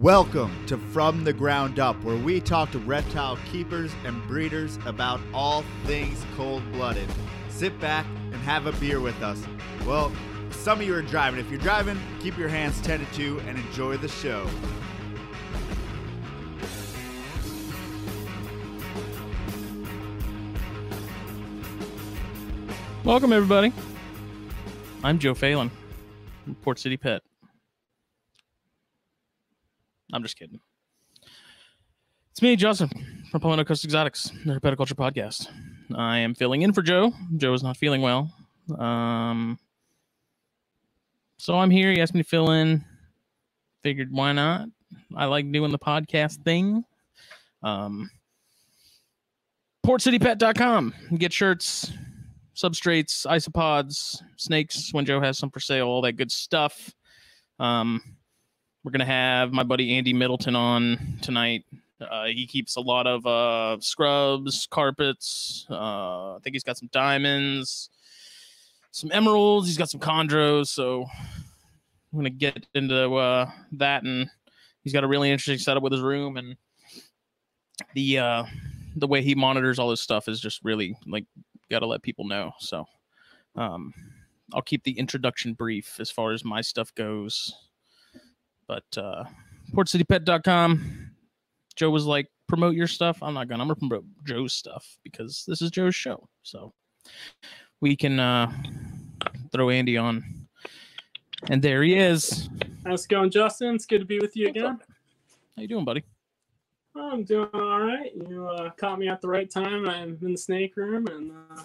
Welcome to From the Ground Up, where we talk to reptile keepers and breeders about all things cold blooded. Sit back and have a beer with us. Well, some of you are driving. If you're driving, keep your hands tended to and enjoy the show. Welcome, everybody. I'm Joe Phelan from Port City Pet. I'm just kidding. It's me, Justin, from Palmetto Coast Exotics, the Herpetoculture Podcast. I am filling in for Joe. Joe is not feeling well. Um, so I'm here. He asked me to fill in. Figured why not? I like doing the podcast thing. Um, PortCityPet.com. Get shirts, substrates, isopods, snakes when Joe has some for sale, all that good stuff. Um, we're gonna have my buddy Andy Middleton on tonight. Uh, he keeps a lot of uh, scrubs, carpets. Uh, I think he's got some diamonds, some emeralds. He's got some chondros. So I'm gonna get into uh, that, and he's got a really interesting setup with his room, and the uh, the way he monitors all this stuff is just really like got to let people know. So um, I'll keep the introduction brief as far as my stuff goes. But uh, portcitypet.com. Joe was like, promote your stuff. I'm not gonna. I'm gonna promote Joe's stuff because this is Joe's show. So we can uh, throw Andy on. And there he is. How's it going, Justin? It's good to be with you again. How you doing, buddy? I'm doing all right. You uh, caught me at the right time. I'm in the snake room, and uh,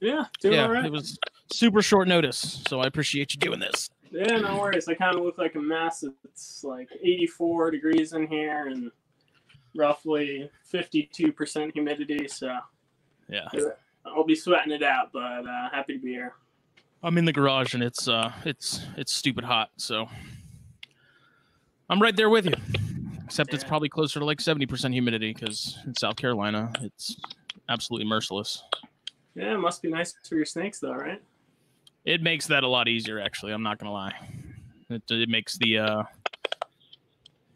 yeah, doing yeah, all right. it was super short notice, so I appreciate you doing this. Yeah, no worries. I kind of look like a mess. It's like 84 degrees in here and roughly 52% humidity. So Yeah. I'll be sweating it out, but uh, happy to be here. I'm in the garage and it's uh it's it's stupid hot, so I'm right there with you. Except it's probably closer to like 70% humidity because in South Carolina it's absolutely merciless. Yeah, it must be nice for your snakes, though, right? It makes that a lot easier actually, I'm not gonna lie. It it makes the uh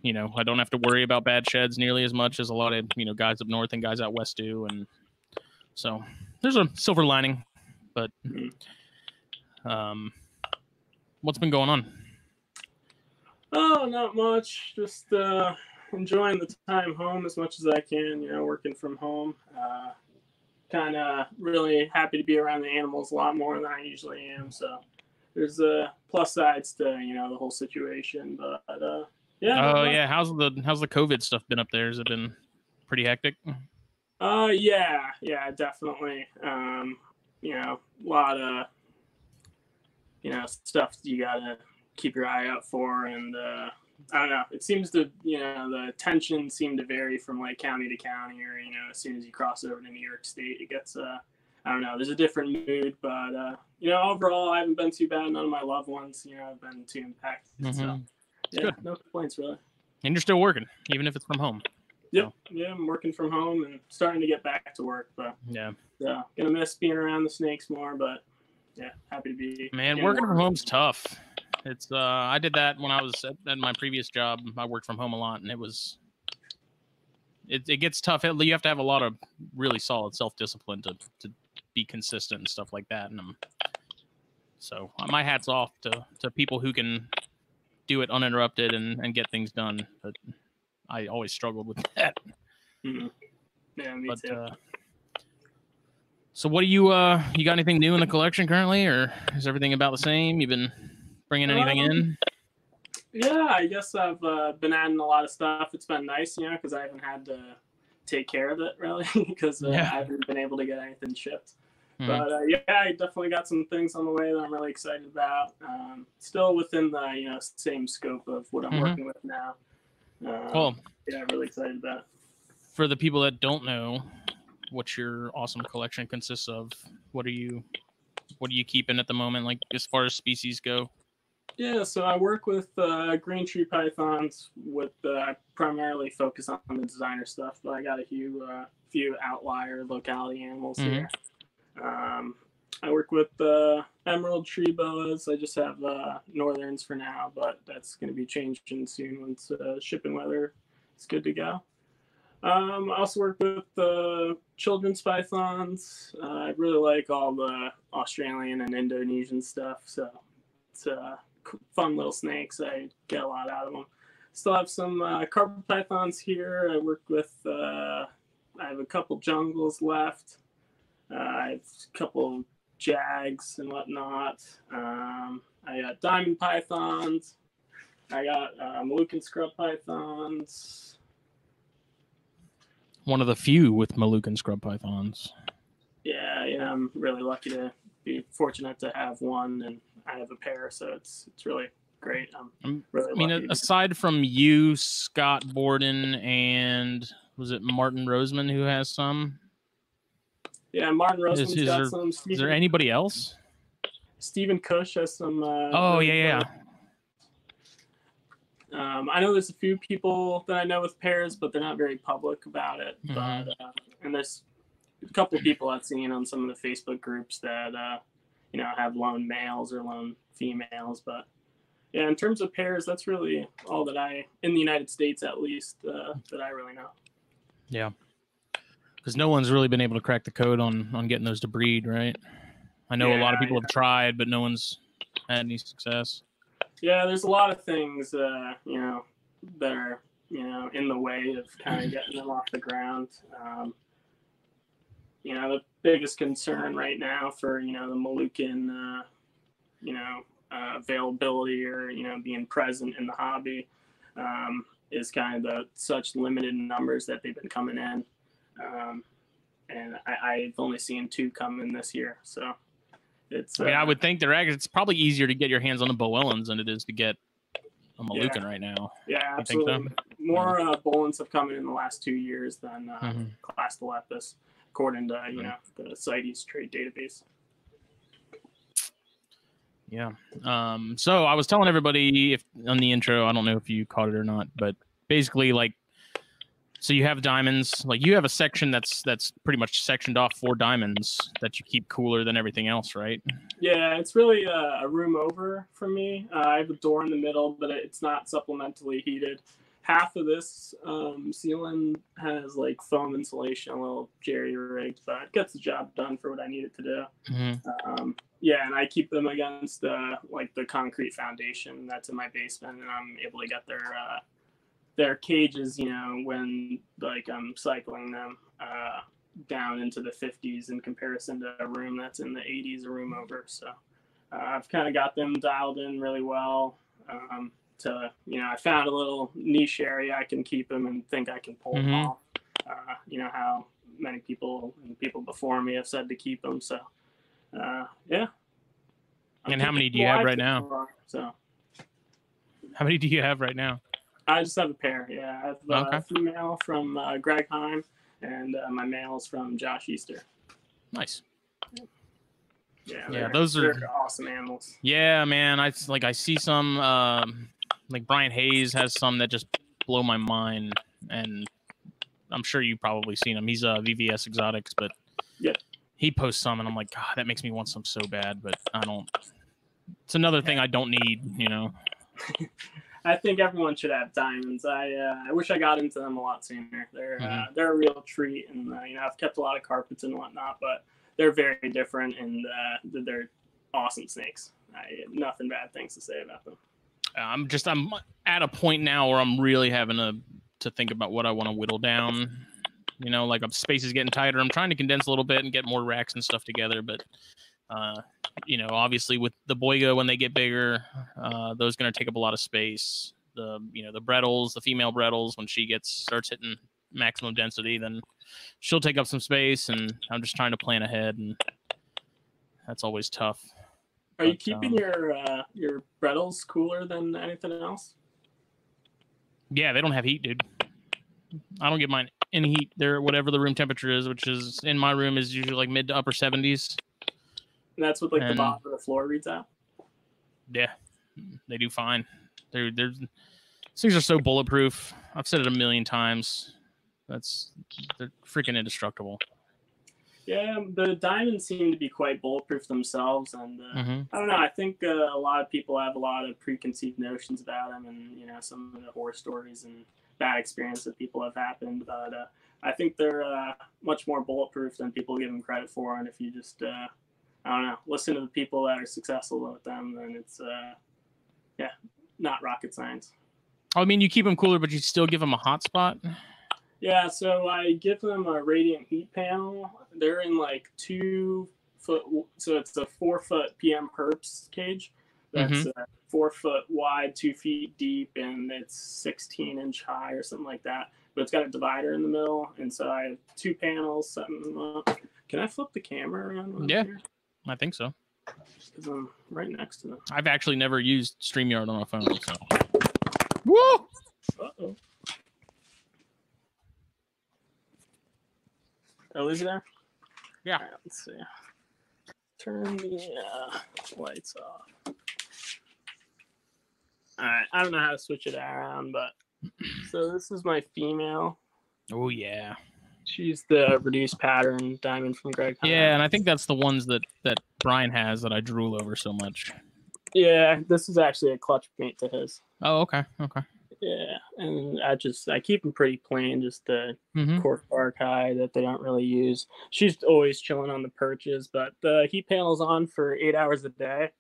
you know, I don't have to worry about bad sheds nearly as much as a lot of, you know, guys up north and guys out west do and so there's a silver lining, but um what's been going on? Oh, not much. Just uh, enjoying the time home as much as I can. You know, working from home. Uh, kind of really happy to be around the animals a lot more than I usually am. So there's uh, plus sides to you know the whole situation. But uh, yeah. Oh yeah, how's the how's the COVID stuff been up there? Has it been pretty hectic? Uh, yeah, yeah, definitely. Um, you know, a lot of you know stuff you gotta keep your eye out for, and uh, I don't know. It seems to you know the tension seem to vary from like county to county, or you know, as soon as you cross over to New York State, it gets uh, I don't know. There's a different mood, but uh, you know, overall, I haven't been too bad. None of my loved ones, you know, have been too impacted. So Mhm. yeah, Good. no complaints really. And you're still working, even if it's from home. Yep, yeah, I'm working from home and starting to get back to work, but. Yeah, Yeah, gonna miss being around the snakes more, but yeah, happy to be. man, working more. from home's tough. It's uh, I did that when I was at, at my previous job. I worked from home a lot, and it was it, it gets tough. It- You have to have a lot of really solid self discipline to to be consistent and stuff like that. And um, so uh, my hats off to to people who can do it uninterrupted and and get things done. But I always struggled with that. Mhm. Yeah, me but too. uh so what do you uh you got anything new in the collection currently or is everything about the same you've been bringing anything Um, in yeah, I guess I've uh, been adding a lot of stuff. It's been nice, you know, because I haven't had to take care of it really, because uh, Yeah. I haven't been able to get anything shipped. Mhm. But uh, yeah, I definitely got some things on the way that I'm really excited about. Um, still within the you know same scope of what I'm Mhm. working with now. Um, well yeah, really excited about. it. for the people that don't know what your awesome collection consists of what are you what are you keeping at the moment like as far as species go Yeah, so I work with uh, green tree pythons. With uh, I primarily focus on the designer stuff, but I got a few uh, few outlier locality animals Mhm. here. Um, I work with uh, emerald tree boas. I just have uh, northerns for now, but that's going to be changing soon once uh, shipping weather is good to go. Um, I also work with the children's pythons. Uh, I really like all the Australian and Indonesian stuff, so it's uh, fun little snakes. I get a lot out of them. Still have some uh, carpet pythons here. I work with. Uh, I have a couple jungles left. Uh, I have a couple jags and whatnot. Um, I got diamond pythons. I got uh, Moluccan scrub pythons. One of the few with Moluccan scrub pythons. Yeah, yeah, I'm really lucky to be fortunate to have one, and I have a pair, so it's it's really great. I'm Um, really I mean, lucky. aside from you, Scott Borden, and was it Martin Roseman who has some? yeah, Martin Roseman's is got there- some. Is there anybody else? Stephen Cush has some. Uh, Oh yeah, yeah. Um, I know there's a few people that I know with pairs, but they're not very public about it. Mhm. But uh, and there's a couple people I've seen on some of the Facebook groups that uh, you know have lone males or lone females. But yeah, in terms of pairs, that's really all that I in the United States at least uh, that I really know. Yeah. Because no one's really been able to crack the code on on getting those to breed, right? I know a lot of Yeah, people have tried, but no one's had any success. Yeah, there's a lot of things uh, you know that are you know in the way of kind of getting them off the ground. Um, you know, the biggest concern right now for you know the Moluccan, uh, you know, uh, availability or you know being present in the hobby um, is kind of the such limited numbers that they've been coming in, um, and I, I've only seen two come in this year, so it's. I mean, I uh, would think they're it's probably easier to get your hands on the Boelens than it is to get a Moluccan right now. Yeah, think so? absolutely. More uh, Boelens have come in in the last two years than uh, Mhm. Class according to you know the CITES trade database. Yeah. Um, so I was telling everybody if on the intro, I don't know if you caught it or not, but basically like so you have diamonds, like you have a section that's that's pretty much sectioned off for diamonds that you keep cooler than everything else, right? Yeah, it's really uh, a room over for me. Uh, I have a door in the middle, but it's not supplementally heated. Half of this um, ceiling has like foam insulation, a little jerry rigged, but it gets the job done for what I need it to do. Um, yeah, and I keep them against uh, like the concrete foundation that's in my basement, and I'm able to get their uh, their cages, you know, when like I'm cycling them uh, down into the 50s in comparison to a room that's in the 80s, a room over. So uh, I've kind of got them dialed in really well. Um, to you know, I found a little niche area I can keep them and think I can pull them Mhm. off. Uh, you know how many people and people before me have said to keep them. So uh, yeah. I'm And how many do you have right now? far, So How many do you have right now? I just have a pair. Yeah, I have uh, Okay. a female from uh, Greg Heim, and uh, my is from Josh Easter. Nice. Yeah, Yeah, those are- awesome animals. Yeah, man. I like I see some um like Brian Hayes has some that just blow my mind and I'm sure you've probably seen him. He's uh VVS Exotics, but Yeah. he posts some and I'm like, God, that makes me want some so bad, but I don't it's another thing I don't need, you know. I think everyone should have diamonds. I uh, I wish I got into them a lot sooner. They're uh, Mhm. they're a real treat, and uh, you know I've kept a lot of carpets and whatnot, but they're very different, and uh, they're awesome snakes. I nothing bad things to say about them. I'm just I'm at a point now where I'm really having to to think about what I want to whittle down. You know, like space is getting tighter. I'm trying to condense a little bit and get more racks and stuff together, but uh, you know, obviously with the Boyga when they get bigger, uh, those going to take up a lot of space. The you know the Bredls, the female Bredls, when she gets starts hitting maximum density, then she'll take up some space, and I'm just trying to plan ahead, and that's always tough. Are you keeping um, your uh, your Bredls cooler than anything else? Yeah, they don't have heat, dude. I don't get mine any heat. They're whatever the room temperature is, which is in my room is usually like mid to upper seventies. And that's what like the bottom of the floor reads out. Yeah, they do fine. They're they're these things are so bulletproof. I've said it a million times. That's they're freaking indestructible. Yeah, the diamonds seem to be quite bulletproof themselves, and uh, hmm I don't know. I think uh, a lot of people have a lot of preconceived notions about them, and you know some of the horror stories and bad experiences that people have happened. But uh, I think they're uh, much more bulletproof than people give them credit for. And if you just, uh, I don't know, listen to the people that are successful with them, then it's, uh, yeah, not rocket science. I mean, you keep them cooler, but you still give them a hot spot. Yeah, so I give them a radiant heat panel. They're in like two foot, so it's a four foot PM hertz cage. That's uh, four foot wide, two feet deep, and it's 16 inch high or something like that. But it's got a divider in the middle, and so I have two panels setting them up. Can I flip the camera around? Yeah. here? I think so. 'Cause I'm right next to them. I've actually never used StreamYard on a phone. So. Woo! Uh oh. Oh, is there? Yeah. Alright, let's see. Turn the uh, lights off. Alright, I don't know how to switch it around, but so this is my female. Oh yeah. She's the reduced pattern diamond from Greg. Hunt. Yeah, and I think that's the ones that that Brian has that I drool over so much. Yeah, this is actually a clutch paint to his. Oh, okay, okay. Yeah, and I just I keep them pretty plain, just the hmm cork bark high that they don't really use. She's always chilling on the perches, but the heat panel's on for eight hours a day,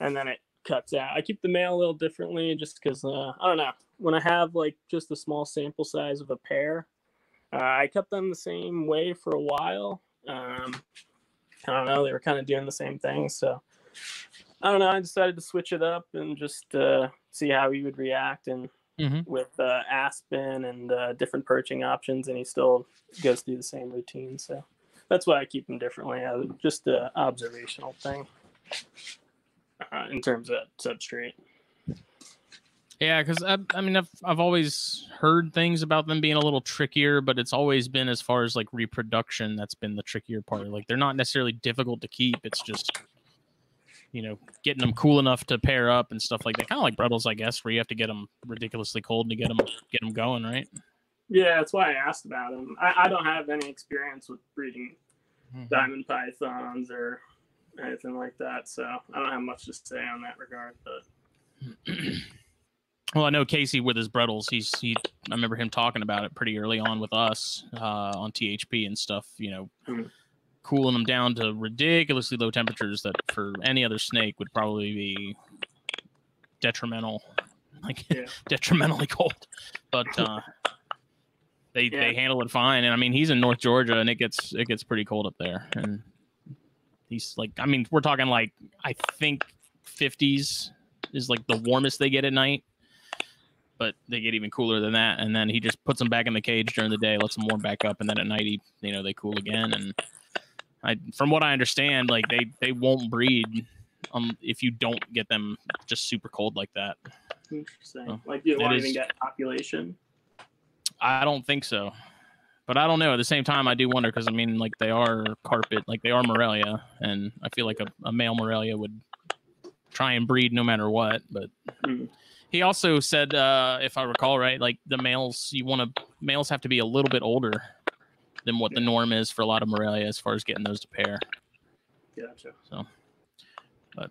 and then it cuts out. I keep the male a little differently just because uh, I don't know. When I have like just a small sample size of a pair, uh, I kept them the same way for a while. Um, I don't know. They were kind of doing the same thing, so I don't know. I decided to switch it up and just uh, see how he would react and hmm with uh, Aspen and uh, different perching options, and he still goes through the same routine. So that's why I keep him differently. Uh, just an observational thing uh, in terms of substrate. Yeah, because I, I mean, I've I've always heard things about them being a little trickier, but it's always been as far as like reproduction that's been the trickier part. Like they're not necessarily difficult to keep. It's just you know getting them cool enough to pair up and stuff like that. Kind of like Bredls, I guess, where you have to get them ridiculously cold to get them get them going, right? Yeah, that's why I asked about them. I, I don't have any experience with breeding Mm-hmm. diamond pythons or anything like that, so I don't have much to say on that regard. But Well, I know Casey with his Bredls. He's he. I remember him talking about it pretty early on with us uh, on THP and stuff. You know, Mhm. Cooling them down to ridiculously low temperatures that for any other snake would probably be detrimental, like Yeah. detrimentally cold. But uh, they Yeah. they handle it fine. And I mean, he's in North Georgia, and it gets it gets pretty cold up there. And he's like, I mean, we're talking like I think 50s is like the warmest they get at night but they get even cooler than that. And then he just puts them back in the cage during the day, lets them warm back up, and then at night he, you know, they cool again. And I, from what I understand, like they they won't breed um if you don't get them just super cold like that. interesting. Like, you won't is- even get population. I don't think so. But I don't know. At the same time, I do wonder because I mean, like they are carpet, like they are Morelia, and I feel like a, a male Morelia would try and breed no matter what. But Mm. he also said, uh, if I recall right, like the males, you want to males have to be a little bit older than what the norm is for a lot of Morelia as far as getting those to pair. Gotcha. So, but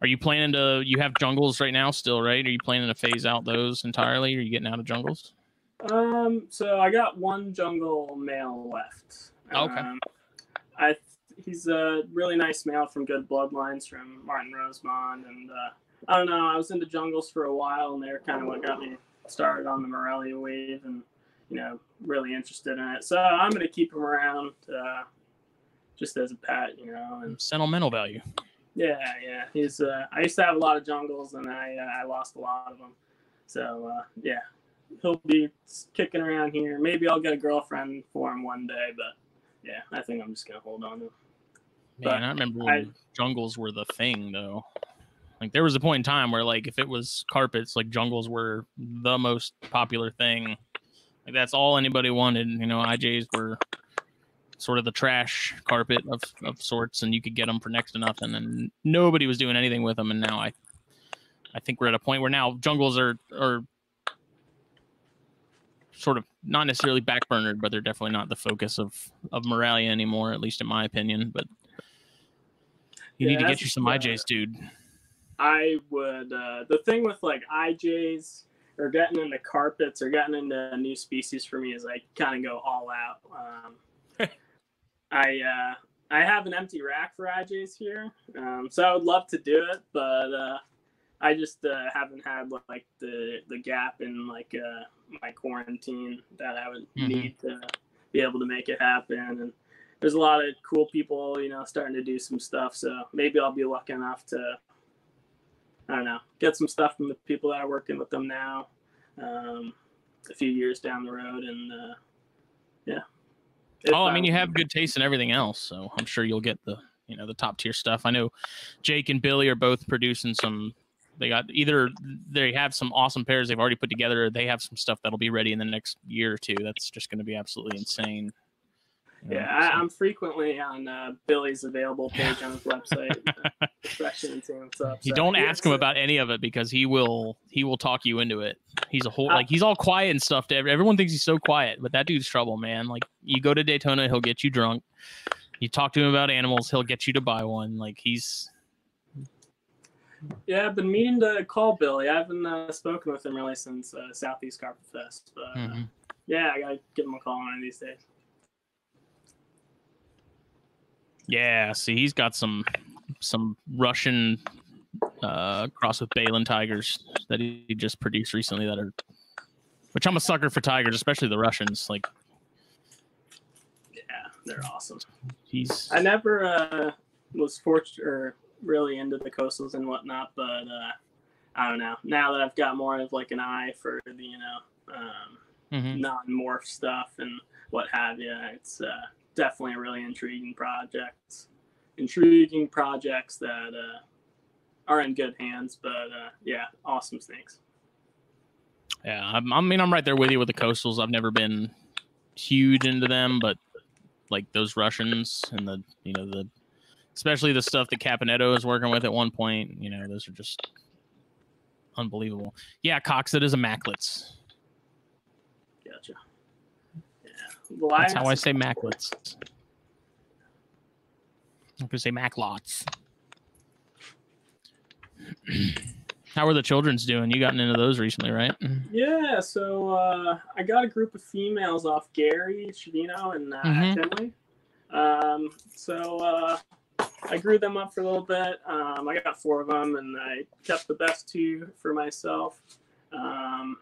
are you planning to? You have jungles right now, still, right? Are you planning to phase out those entirely? Are you getting out of jungles? Um, so I got one jungle male left. Okay. Um, I he's a really nice male from good bloodlines from Martin Rosemond, and uh, I don't know. I was into jungles for a while, and they're kind of what got me started on the Morelia wave, and you know, really interested in it. So I'm gonna keep him around, uh, just as a pet, you know, and Sentimental value. yeah, yeah. He's. Uh, I used to have a lot of jungles, and I uh, I lost a lot of them. So uh, yeah, he'll be kicking around here. Maybe I'll get a girlfriend for him one day, but yeah, I think I'm just gonna hold on to him. Man, But I remember I- when jungles were the thing, though. Like there was a point in time where, like, if it was carpets, like jungles were the most popular thing. Like that's all anybody wanted. You know, IJs were sort of the trash carpet of, of sorts, and you could get them for next to nothing, and nobody was doing anything with them. And now I, I think we're at a point where now jungles are are sort of not necessarily backburnered, but they're definitely not the focus of of Morelia anymore, at least in my opinion. But you Yeah, need to get you some uh, IJs, dude. I would uh, the thing with like IJs or getting into carpets or getting into new species for me is I kind of go all out. Um, I uh, I have an empty rack for IJs here, um, so I would love to do it, but uh, I just uh, haven't had like the the gap in like uh, my quarantine that I would Mhm. need to be able to make it happen and. There's a lot of cool people, you know, starting to do some stuff. So maybe I'll be lucky enough to I don't know, get some stuff from the people that are working with them now, um, a few years down the road, and uh, yeah. If Oh, I mean, you have good taste in everything else, so I'm sure you'll get the you know the top tier stuff. I know Jake and Billy are both producing some. They got either they have some awesome pairs they've already put together, or they have some stuff that'll be ready in the next year or two. That's just going to be absolutely insane. Yeah, I, I'm frequently on uh, Billy's available page on his website, uh, especially and seeing what's up. You don't yeah, ask him so- about any of it because he will he will talk you into it. He's a whole Uh, like he's all quiet and stuff. To every, everyone thinks he's so quiet, but that dude's trouble, man. Like you go to Daytona, he'll get you drunk. You talk to him about animals, he'll get you to buy one. Like he's Yeah, I've been meaning to call Billy. I haven't uh, spoken with him really since uh, Southeast Carpet Fest, but uh, mhm. yeah, I gotta give him a call one of these days. Yeah. See, he's got some some Russian uh cross with Balin tigers that he just produced recently that are. Which I'm a sucker for tigers, especially the Russians. Like Yeah, they're awesome. he's I never uh, was fortunate or really into the coastals and whatnot, but uh, I don't know. Now that I've got more of like an eye for the you know um, Mhm. non-morph stuff and what have you, it's uh, definitely a really intriguing project. Intriguing projects that uh, are in good hands, but uh, yeah, awesome snakes. Yeah, I'm, I mean, I'm right there with you with the coastals. I've never been huge into them, but like those Russians and the, you know, the, especially the stuff that Caponetto is working with at one point, you know, those are just unbelievable. Yeah, Cox, that is a Macklets. Gotcha. Yeah, the That's how I say Macklets. I'm gonna say Macklots. how are the children's doing? You gotten into those recently, right? Yeah, so uh, I got a group of females off Gary, Trevino, and uh, Mhm. Finley. Um, so uh, I grew them up for a little bit. Um, I got four of them, and I kept the best two for myself. Um,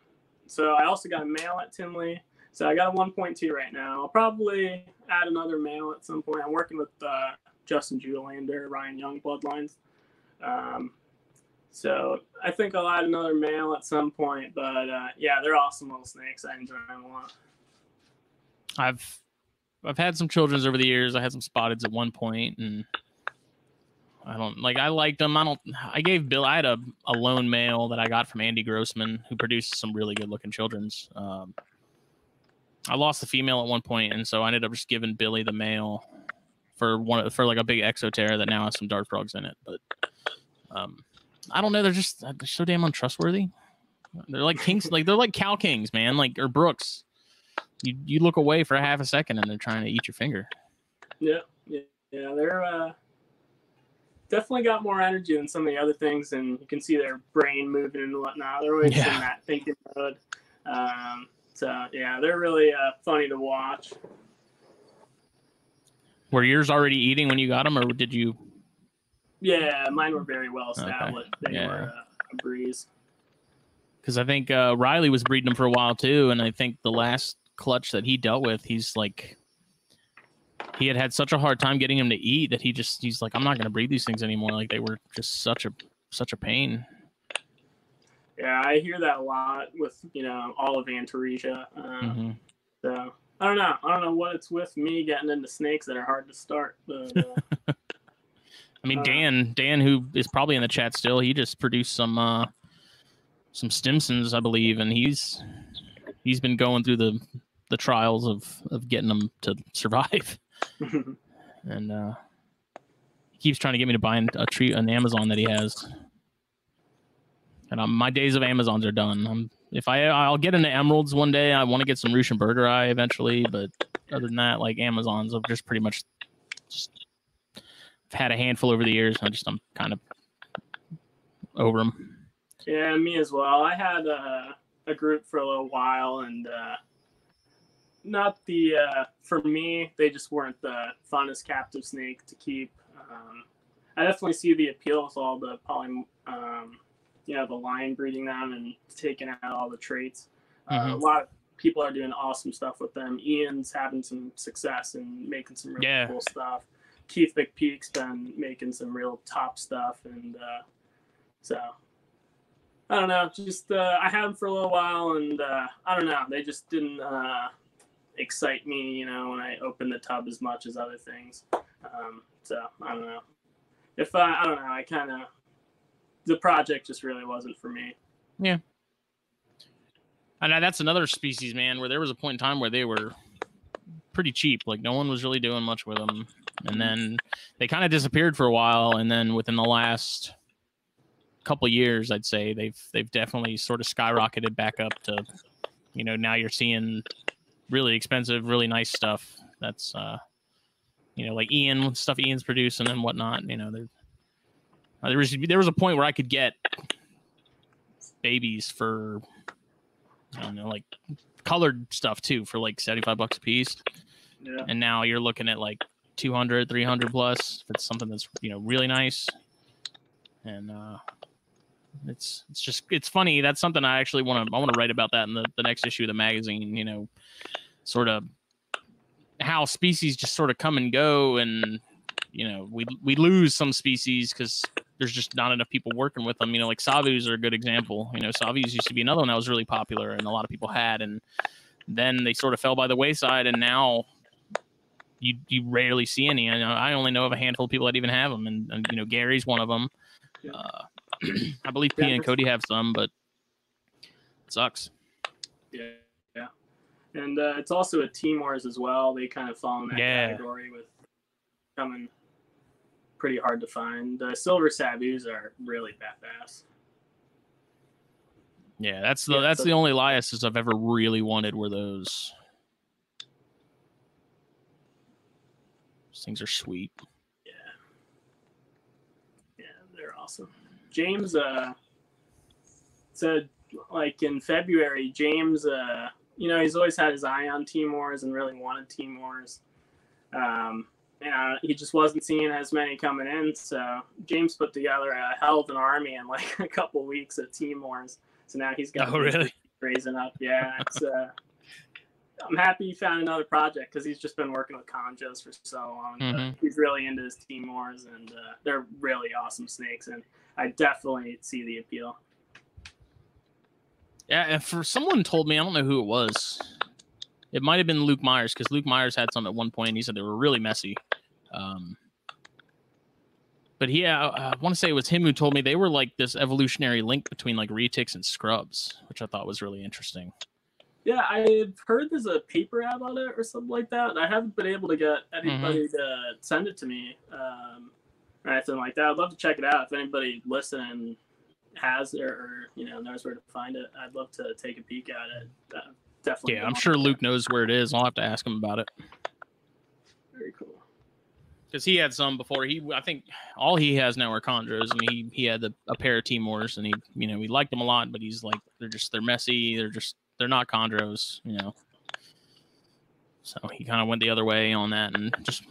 so I also got a male at Tinley. So I got a 1.2 right now. I'll probably add another male at some point. I'm working with uh, Justin Julander, Ryan Young bloodlines. Um, so I think I'll add another male at some point. But uh, yeah, they're awesome little snakes. I enjoy them a lot. I've I've had some children's over the years. I had some spotteds at one point, and I don't like. I liked them. I don't. I gave Bill. I had a, a lone male that I got from Andy Grossman, who produced some really good looking children's. Um, I lost the female at one point, and so I ended up just giving Billy the male for one for like a big exoterra that now has some dart frogs in it. But um, I don't know. They're just they're so damn untrustworthy. They're like kings, like they're like Cal kings, man, like or Brooks you you look away for a half a second and they're trying to eat your finger. Yeah, yeah, yeah. They're uh, definitely got more energy than some of the other things, and you can see their brain moving and whatnot. They're always Yeah. in that thinking mode. Um, so yeah, they're really uh, funny to watch. Were yours already eating when you got them, or did you? Yeah, mine were very well Okay, established. They yeah. were uh, a breeze. Because I think uh, Riley was breeding them for a while too, and I think the last clutch that he dealt with, he's like, he had had such a hard time getting him to eat that he just he's like, I'm not going to breed these things anymore. Like they were just such a such a pain. Yeah, I hear that a lot with you know all of Antaresia. Um, Mhm. So I don't know. I don't know what it's with me getting into snakes that are hard to start. But uh, I mean, Uh, Dan, Dan, who is probably in the chat still, he just produced some uh some Stimsons, I believe, and he's he's been going through the the trials of of getting them to survive, and uh he keeps trying to get me to buy an- a tree an Amazon that he has. And um, my days of Amazons are done. I'm, if I I'll get into emeralds one day. I want to get some Russian burger eye eventually, but other than that, like Amazons, I've just pretty much just I've had a handful over the years. I just I'm kind of over them. Yeah, me as well. I had uh, a group for a little while, and uh, not the uh, for me, they just weren't the funnest captive snake to keep. Um, I definitely see the appeal with all the poly, um, you know, the line breeding them and taking out all the traits. Uh, Mhm. a lot of people are doing awesome stuff with them. Ian's having some success and making some really Yeah. cool stuff. Keith McPeak's been making some real top stuff, and uh, so I don't know. Just uh, I had them for a little while, and uh, I don't know. They just didn't uh, excite me, you know, when I opened the tub as much as other things. Um, so I don't know. If I, I don't know, I kind of the project just really wasn't for me. Yeah. And that's another species, man, where there was a point in time where they were pretty cheap. Like no one was really doing much with them, and then they kind of disappeared for a while. And then within the last couple years, I'd say they've they've definitely sort of skyrocketed back up to, you know, now you're seeing really expensive, really nice stuff. That's uh, you know, like Ian stuff Ian's producing and whatnot. You know, there uh, there was there was a point where I could get babies for I don't know, like colored stuff too for like 75 bucks a piece. Yeah. And now you're looking at like 200, 300 plus if it's something that's, you know, really nice. And, uh, it's, it's just, it's funny. That's something I actually want to, I want to write about that in the, the next issue of the magazine, you know, sort of how species just sort of come and go. And, you know, we, we lose some species because there's just not enough people working with them. You know, like Savus are a good example. You know, Savus used to be another one that was really popular and a lot of people had, and then they sort of fell by the wayside, and now you you rarely see any. I, know, I only know of a handful of people that even have them, and, and you know, Gary's one of them. Uh, I believe P and Cody have some, but it sucks. Yeah, yeah. And uh, it's also a Team Timors as well. They kind of fall in that Yeah. category with coming pretty hard to find. The silver Savus are really badass. Yeah, that's the Yeah, that's so- the only Liasis I've ever really wanted were those. Those things are sweet. Yeah. Yeah, they're awesome. James uh said like in February, James uh you know, he's always had his eye on Timors and really wanted Timors. Um uh, he just wasn't seeing as many coming in, so James put together a hell of an army in like a couple weeks of Timors. So now he's got these raising up. Yeah, it's uh, I'm happy he found another project because he's just been working with Conjos for so long. Mhm. he's really into his Timors, and uh, they're really awesome snakes, and I definitely see the appeal. Yeah, and for someone told me, I don't know who it was. It might have been Luke Myers because Luke Myers had some at one point. And he said they were really messy. Um, but yeah, uh, I want to say it was him who told me they were like this evolutionary link between like retics and scrubs, which I thought was really interesting. Yeah, I've heard there's a paper out on it or something like that. I haven't been able to get anybody to send it to me um, or anything like that. I'd love to check it out if anybody listening has it or you know knows where to find it. I'd love to take a peek at it. Uh, definitely. Yeah, I'm sure Luke knows where it is. I'll have to ask him about it Very cool. because he had some before. He, I think, all he has now are chondros, and he he had the, a pair of Timors, and he, you know, he liked them a lot, but he's like, they're just they're messy. They're just they're not chondros, you know. So he kind of went the other way on that, and just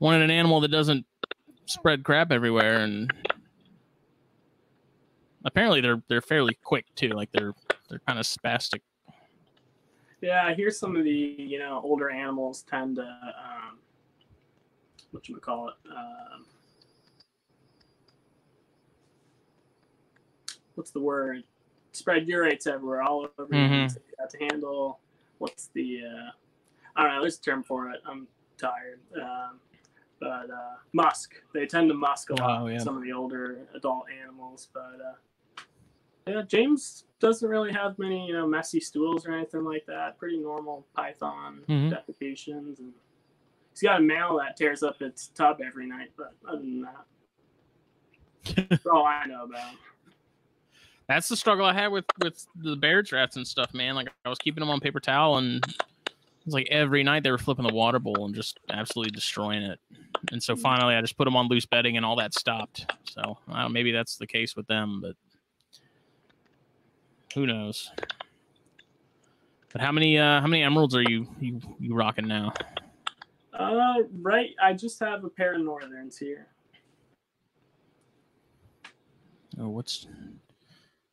wanted an animal that doesn't spread crap everywhere. And apparently, they're they're fairly quick too. Like they're they're kind of spastic. Yeah, I hear some of the you know older animals tend to um, what you call it. Um, what's the word? Spread urates everywhere, all over. you. Mhm. So you have to handle. What's the? Uh, I don't know. There's a term for it. I'm tired. Um, but uh, musk. They tend to musk a lot. Oh, yeah. Some of the older adult animals, but. Uh, yeah, James doesn't really have many, you know, messy stools or anything like that. Pretty normal python Mhm. defecations, and he's got a male that tears up its tub every night. But other than that, that's all I know about. That's the struggle I had with with the bear traps and stuff, man. Like I was keeping them on paper towel, and it was like every night they were flipping the water bowl and just absolutely destroying it. And so finally, I just put them on loose bedding, and all that stopped. So I don't, maybe that's the case with them, but who knows? But how many uh how many emeralds are you you you rocking now? Uh, right. I just have a pair of northerns here. Oh, what's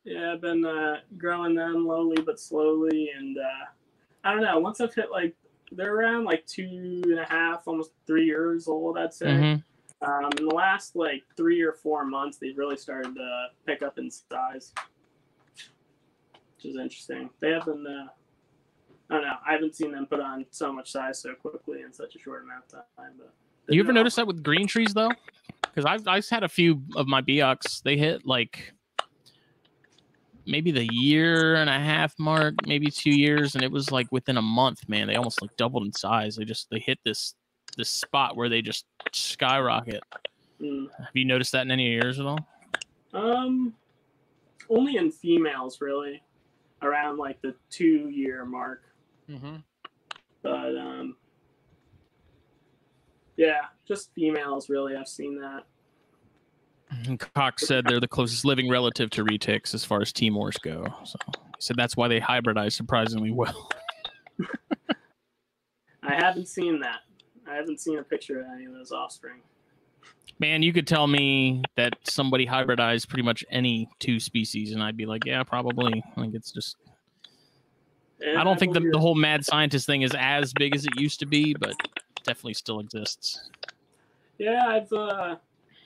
Yeah, I've been uh, growing them slowly but slowly, and uh, I don't know. Once I've hit like they're around like two and a half, almost three years old, I'd say. Mhm. Um, in the last like three or four months, they've really started to pick up in size, which is interesting. They haven't. Uh, I don't know. I haven't seen them put on so much size so quickly in such a short amount of time. But You ever notice that with green trees though? Because I've I've had a few of my Biaks. They hit like maybe the year and a half mark, maybe two years, and it was like within a month, man. They almost like doubled in size. They just they hit this this spot where they just skyrocket. Mm. Have you noticed that in any of yours at all? Um, only in females, really, around like the two year mark. Mm-hmm. But um, yeah, just females, really. I've seen that. And Cox said they're the closest living relative to retics as far as Timors go. So he said that's why they hybridize surprisingly well. I haven't seen that. I haven't seen a picture of any of those offspring. Man, you could tell me that somebody hybridized pretty much any two species, and I'd be like, yeah, probably. Like it's just And I don't think the, the whole mad scientist thing is as big as it used to be, but definitely still exists. Yeah, I've. Uh,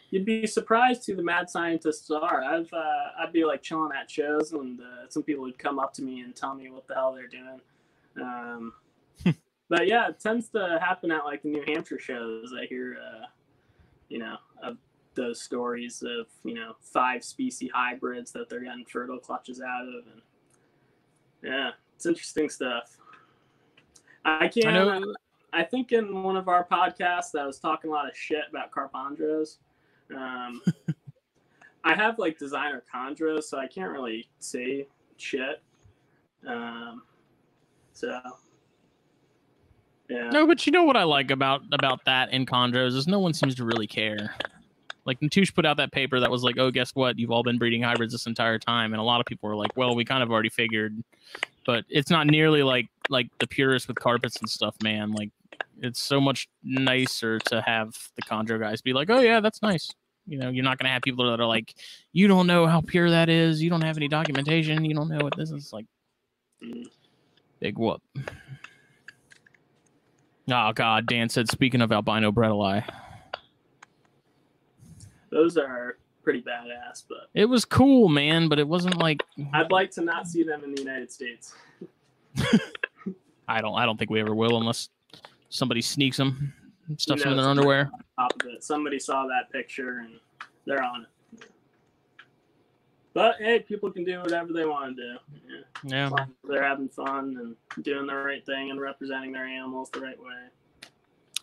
you'd be surprised who the mad scientists are. I've. Uh, I'd be like chilling at shows, and uh, some people would come up to me and tell me what the hell they're doing. Um, but yeah, it tends to happen at like the New Hampshire shows. I hear, uh, you know, those stories of you know five species hybrids that they're getting fertile clutches out of, and yeah, it's interesting stuff. I can't. I know. I think in one of our podcasts, I was talking a lot of shit about carpondros. Um, I have like designer chondros, so I can't really say shit. Um, so, yeah. No, but you know what I like about about that in chondros is no one seems to really care. Like Natusch put out that paper that was like, "Oh, guess what? You've all been breeding hybrids this entire time," and a lot of people were like, "Well, we kind of already figured," but it's not nearly like like the purists with carpets and stuff, man. Like, it's so much nicer to have the chondro guys be like, "Oh yeah, that's nice." You know, you're not gonna have people that are like, "You don't know how pure that is. You don't have any documentation. You don't know what this is." Like, big whoop. Oh God, Dan said. Speaking of albino bredli, Those are pretty badass, but it was cool, man, but it wasn't like I'd like to not see them in the United States. I don't. I don't think we ever will unless somebody sneaks them, stuffs them in their underwear. Top of it, somebody saw that picture and they're on it. But hey, people can do whatever they want to do. Yeah. Yeah, As long as they're having fun and doing the right thing and representing their animals the right way.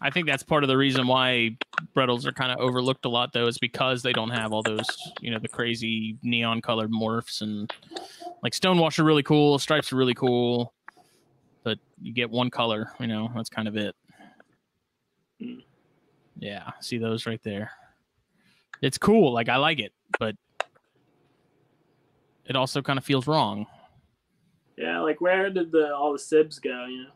I think that's part of the reason why Bredls are kind of overlooked a lot, though, is because they don't have all those, you know, the crazy neon colored morphs and like Stonewash are really cool, Stripes are really cool, but you get one color, you know, that's kind of it. Yeah, see those right there. It's cool, like I like it, but it also kind of feels wrong. Yeah, like where did the all the sibs go? You know,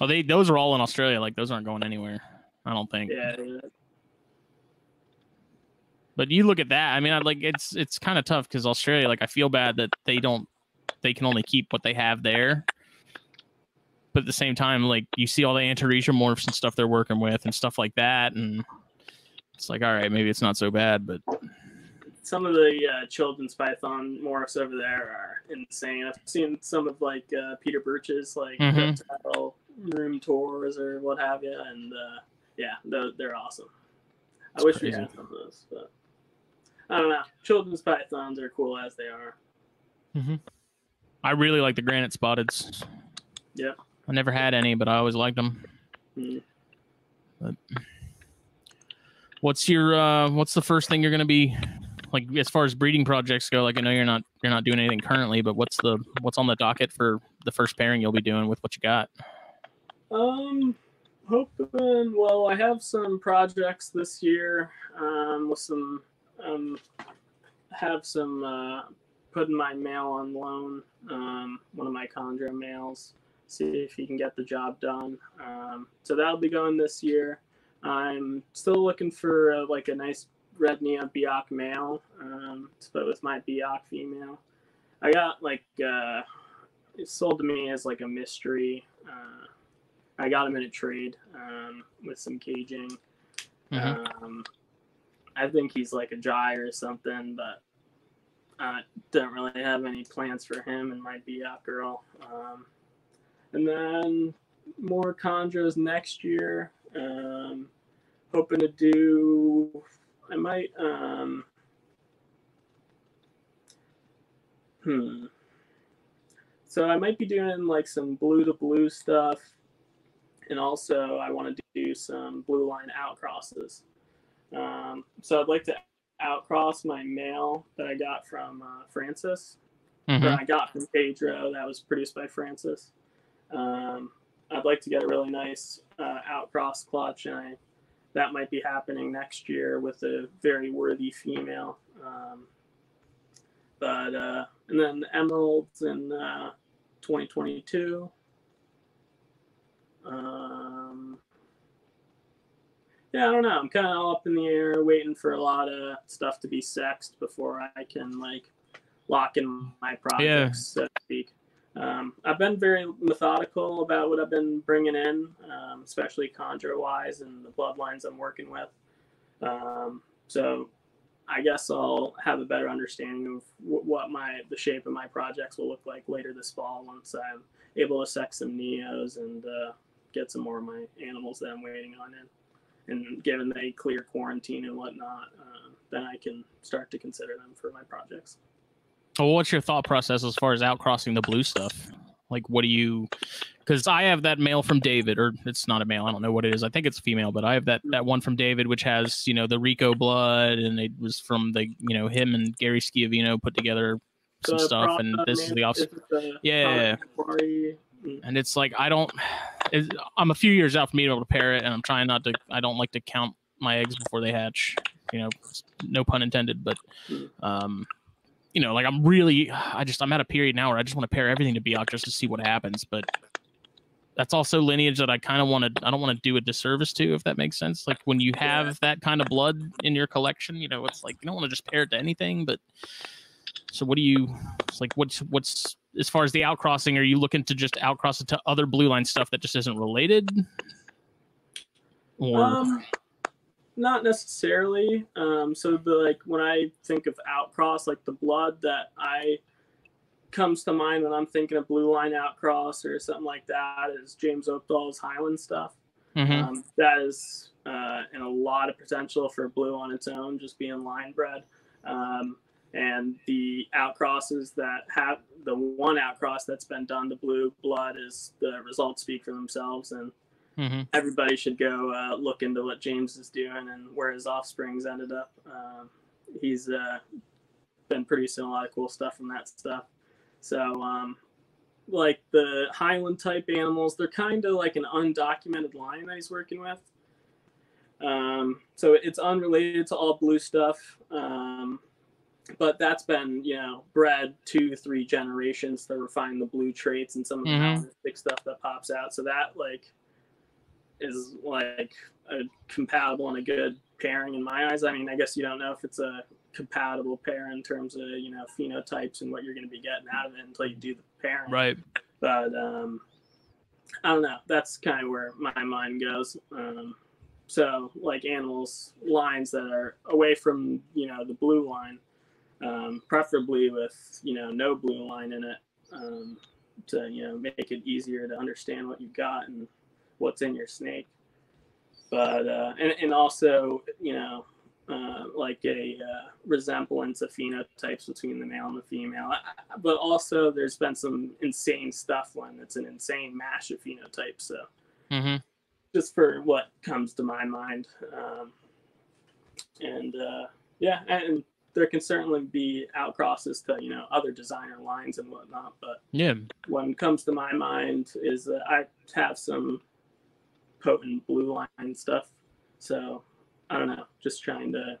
Oh, they those are all in Australia. Like those aren't going anywhere. I don't think. yeah, yeah. But you look at that. I mean, I like it's it's kind of tough because Australia. Like I feel bad that they don't. They can only keep what they have there. But at the same time, like you see all the antaresia morphs and stuff they're working with and stuff like that, and it's like, all right, maybe it's not so bad. But some of the uh, children's python morphs over there are insane. I've seen some of like uh, Peter Birch's like Mhm. reptile room tours or what have you, and uh, yeah, they're, they're awesome. I wish we had some of those, but I don't know. Children's pythons are cool as they are. Mhm. I really like the granite spotteds. Yeah. I never had any, but I always liked them. Mm. But what's your uh, what's the first thing you're gonna be like as far as breeding projects go, like I know you're not you're not doing anything currently, but what's the what's on the docket for the first pairing you'll be doing with what you got? Um, hoping. Well, I have some projects this year. Um, with some um, have some uh, putting my male on loan. Um, one of my chondro males. See if he can get the job done. Um, so that'll be going this year. I'm still looking for uh, like a nice red Neo Biak male, um, but with my Biak female. I got like uh, it sold to me as like a mystery. Uh, I got him in a trade um, with some caging. Mhm. Um, I think he's like a dry or something, but I don't really have any plans for him and my Biak girl. Um, and then more chondros next year. Um, hoping to do. I might. Um, hmm. So I might be doing like some blue to blue stuff, and also I want to do some blue line outcrosses. Um, so I'd like to outcross my male that I got from uh, Francis Mhm. that I got from Pedro that was produced by Francis. Um, I'd like to get a really nice uh, outcross clutch, and I, that might be happening next year with a very worthy female. Um, but uh, and then the emeralds in uh, 2022. Um, yeah, I don't know. I'm kind of all up in the air, waiting for a lot of stuff to be sexed before I can like lock in my projects, so to speak. Um, I've been very methodical about what I've been bringing in, um, especially conjure wise and the bloodlines I'm working with. Um, so I guess I'll have a better understanding of w- what my the shape of my projects will look like later this fall once I'm able to sex some neos and uh, get some more of my animals that I'm waiting on in. And given they clear quarantine and whatnot, uh, then I can start to consider them for my projects. Well, what's your thought process as far as outcrossing the blue stuff? Like, what do you? Because I have that male from David, or it's not a male. I don't know what it is. I think it's female, but I have that that one from David, which has you know the Rico blood, and it was from the you know him and Gary Schiavino put together some So, stuff, and this is the off. Yeah. Prada Safari. Mm. And it's like I don't. I'm a few years out from being able to pair it, and I'm trying not to. I don't like to count my eggs before they hatch. You know, no pun intended, but um, you know, like I'm really, I just I'm at a period now where I just want to pair everything to Biak just to see what happens. But that's also lineage that I kind of want to. I don't want to do a disservice to, if that makes sense. Like when you have that kind of blood in your collection, you know, it's like you don't want to just pair it to anything. But so what do you? It's like what's what's as far as the outcrossing? Are you looking to just outcross it to other blue line stuff that just isn't related? Or Um, not necessarily. Um, so the like when I think of outcross, like the blood that I comes to mind when I'm thinking of blue line outcross or something like that is James Opdahl's Highland stuff. Mhm. Um, that is uh, and a lot of potential for blue on its own, just being line bred. Um, and the outcrosses that have the one outcross that's been done to blue blood is the results speak for themselves and Mhm. everybody should go uh, look into what James is doing and where his offsprings ended up. Um, he's uh, been producing a lot of cool stuff from that stuff. So, um, like the Highland type animals, they're kind of like an undocumented line that he's working with. Um, so it's unrelated to all blue stuff. Um, but that's been, you know, bred two, three generations to refine the blue traits and some of the Mhm. melanistic stuff that pops out. So that like is like a compatible and a good pairing in my eyes. I mean, I guess you don't know if it's a compatible pair in terms of you know phenotypes and what you're going to be getting out of it until you do the pairing. right. But um, I don't know. That's kind of where my mind goes. Um, so like animals lines that are away from you know the blue line, um, preferably with you know no blue line in it, um, to you know make it easier to understand what you've got and what's in your snake. But uh, and and also you know uh, like a uh, resemblance of phenotypes between the male and the female. But also, there's been some insane stuff when it's an insane mash of phenotypes. So, hmm just for what comes to my mind, um, and uh, yeah, and there can certainly be outcrosses to you know other designer lines and whatnot. But Yeah. one comes to my mind is that I have some potent blue line stuff. So I don't know, just trying to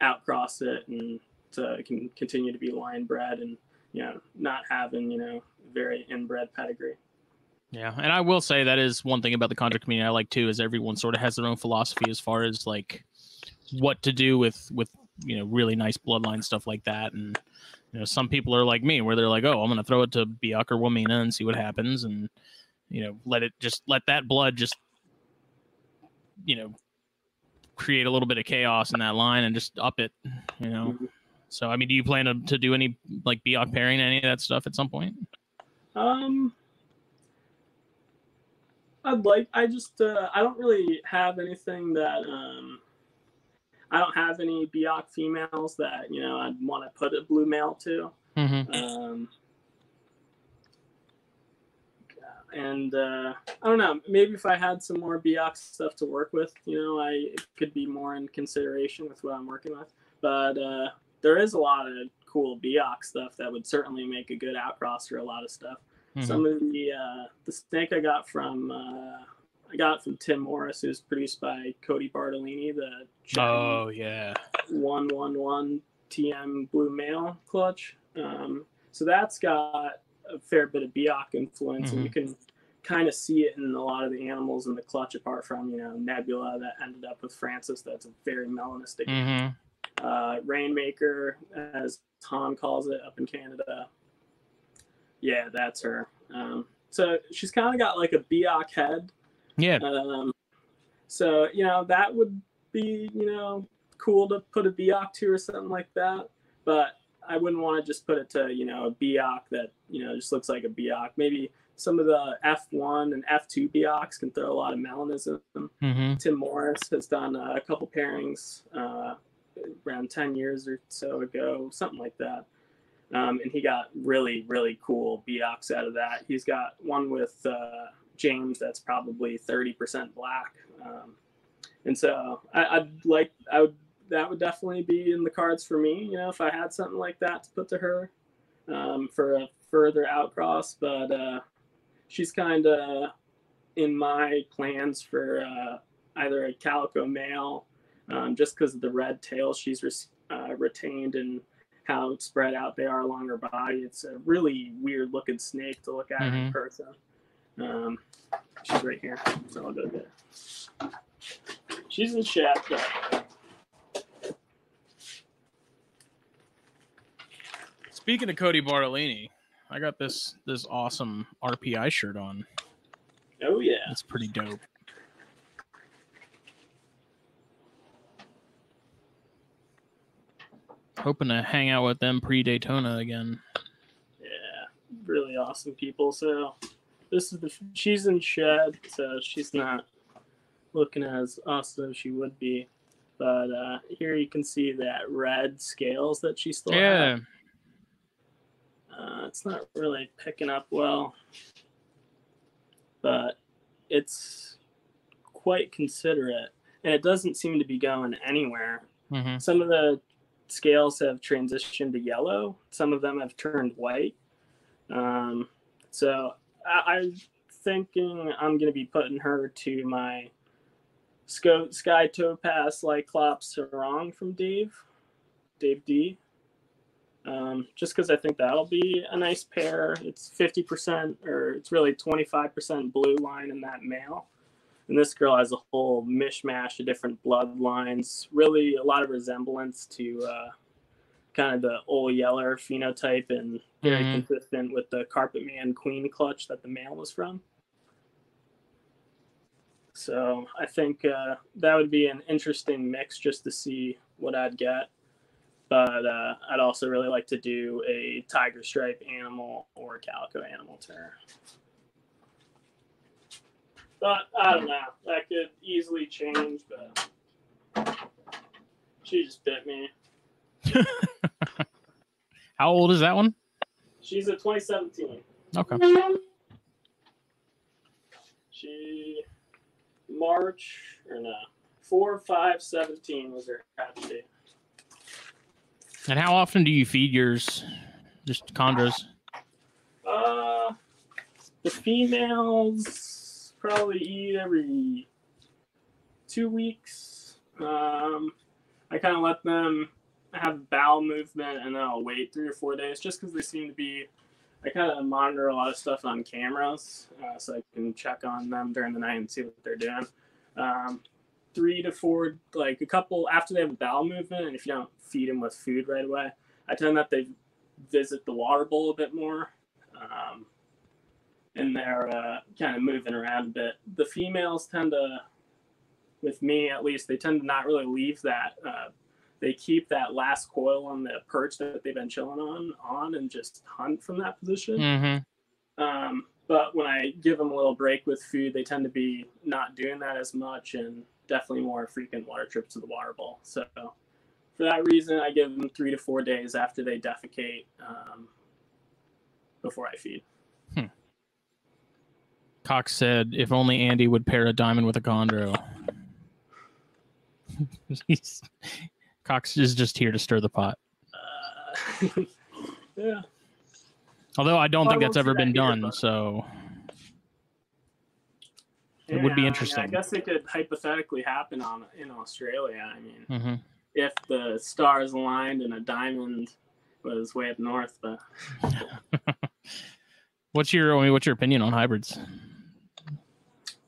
outcross it and it can continue to be line bred and you know not having you know very inbred pedigree. Yeah, and I will say that is one thing about the contract community I like too is everyone sort of has their own philosophy as far as like what to do with with you know really nice bloodline stuff like that, and you know some people are like me where they're like, oh, I'm gonna throw it to Biak or Wamena and see what happens, and you know let it just let that blood just you know create a little bit of chaos in that line and just up it, you know. So I mean, do you plan to, to do any like Biak pairing any of that stuff at some point? Um, I'd like. I just. Uh, I don't really have anything that. Um, I don't have any Biak females that you know I'd want to put a blue male to. Mm-hmm. Um, and uh, I don't know. Maybe if I had some more Biak stuff to work with, you know, I it could be more in consideration with what I'm working with. But uh, there is a lot of cool Biak stuff that would certainly make a good outcross for a lot of stuff. Mm-hmm. Some of the uh, the snake I got from uh, I got from Tim Morris, who's produced by Cody Bartolini, the Oh yeah. one one one TM blue male clutch. Um, so that's got a fair bit of Biak influence, and you can kind of see it in a lot of the animals in the clutch. Apart from you know Nebula that ended up with Francis, that's a very melanistic. Mm-hmm. Uh, Rainmaker, as Tom calls it up in Canada. Yeah, that's her. Um, so she's kind of got like a Biak head. Yeah. Um, so you know that would be you know cool to put a Biak to or something like that, but I wouldn't want to just put it to you know a Biak that you know just looks like a Biak. Maybe some of the F1 and F2 Biaks can throw a lot of melanism. Mm-hmm. Tim Morris has done uh, a couple pairings uh, around 10 years or so ago, something like that. Um, and he got really, really cool Biaks out of that. He's got one with uh, James that's probably 30% black. Um, and so I, I'd like, I would, that would definitely be in the cards for me, you know, if I had something like that to put to her um, for a further outcross. But uh, she's kind of in my plans for uh, either a calico male, um, just because of the red tail she's re- uh, retained and how spread out they are along her body. It's a really weird looking snake to look at in Mhm. person. Um, she's right here, so I'll go there. She's in but Speaking of Cody Bartolini, I got this this awesome RPI shirt on. oh yeah, It's pretty dope. Hoping to hang out with them pre Daytona again. yeah, really awesome people. So this is the she's in shed, so she's not looking as awesome as she would be. But uh, here you can see that red scales that she still Yeah. Uh, it's not really picking up well, but it's quite considerate, and it doesn't seem to be going anywhere. hmm Some of the scales have transitioned to yellow. Some of them have turned white. Um, so I, I'm thinking I'm to be putting her to my Sco- Sky Topaz Lyclops Sorong from Dave, Dave D. Um, just because I think that'll be a nice pair. It's 50% or it's really 25% blue line in that male. And this girl has a whole mishmash of different bloodlines, really a lot of resemblance to uh, kind of the old yeller phenotype and very Mhm. consistent with the Carpet Man Queen clutch that the male was from. So I think uh, that would be an interesting mix just to see what I'd get. But uh, I'd also really like to do a tiger stripe animal or calico animal her. But I don't know. That could easily change, but she just bit me. How old is that one? She's a 2017. Okay. She March or no four five seventeen was her hatch date. And how often do you feed yours? Just chondros. Uh, the females probably eat every two weeks. Um, I kind of let them have bowel movement and then I'll wait three or four days just because they seem to be. I kind of monitor a lot of stuff on cameras uh, so I can check on them during the night and see what they're doing. Um, three to four, like a couple after they have a bowel movement, and if you don't feed them with food right away, I them that they visit the water bowl a bit more. Um, and they're uh, kind of moving around a bit. The females tend to, with me at least, they tend to not really leave that. Uh, they keep that last coil on the perch that they've been chilling on on and just hunt from that position. Mm-hmm. Um, but when I give them a little break with food, they tend to be not doing that as much and definitely more frequent water trips to the water bowl. So for that reason, I give them three to four days after they defecate um, before I feed. Cox said, "If only Andy would pair a diamond with a chondro." He's, Cox is just here to stir the pot. Uh, yeah. Although I don't think that's ever been here, done, but- so It would be Yeah, I mean, interesting. I guess it could hypothetically happen on in Australia. I mean, mhm. if the stars aligned and a diamond was way up north, but what's your I mean, what's your opinion on hybrids?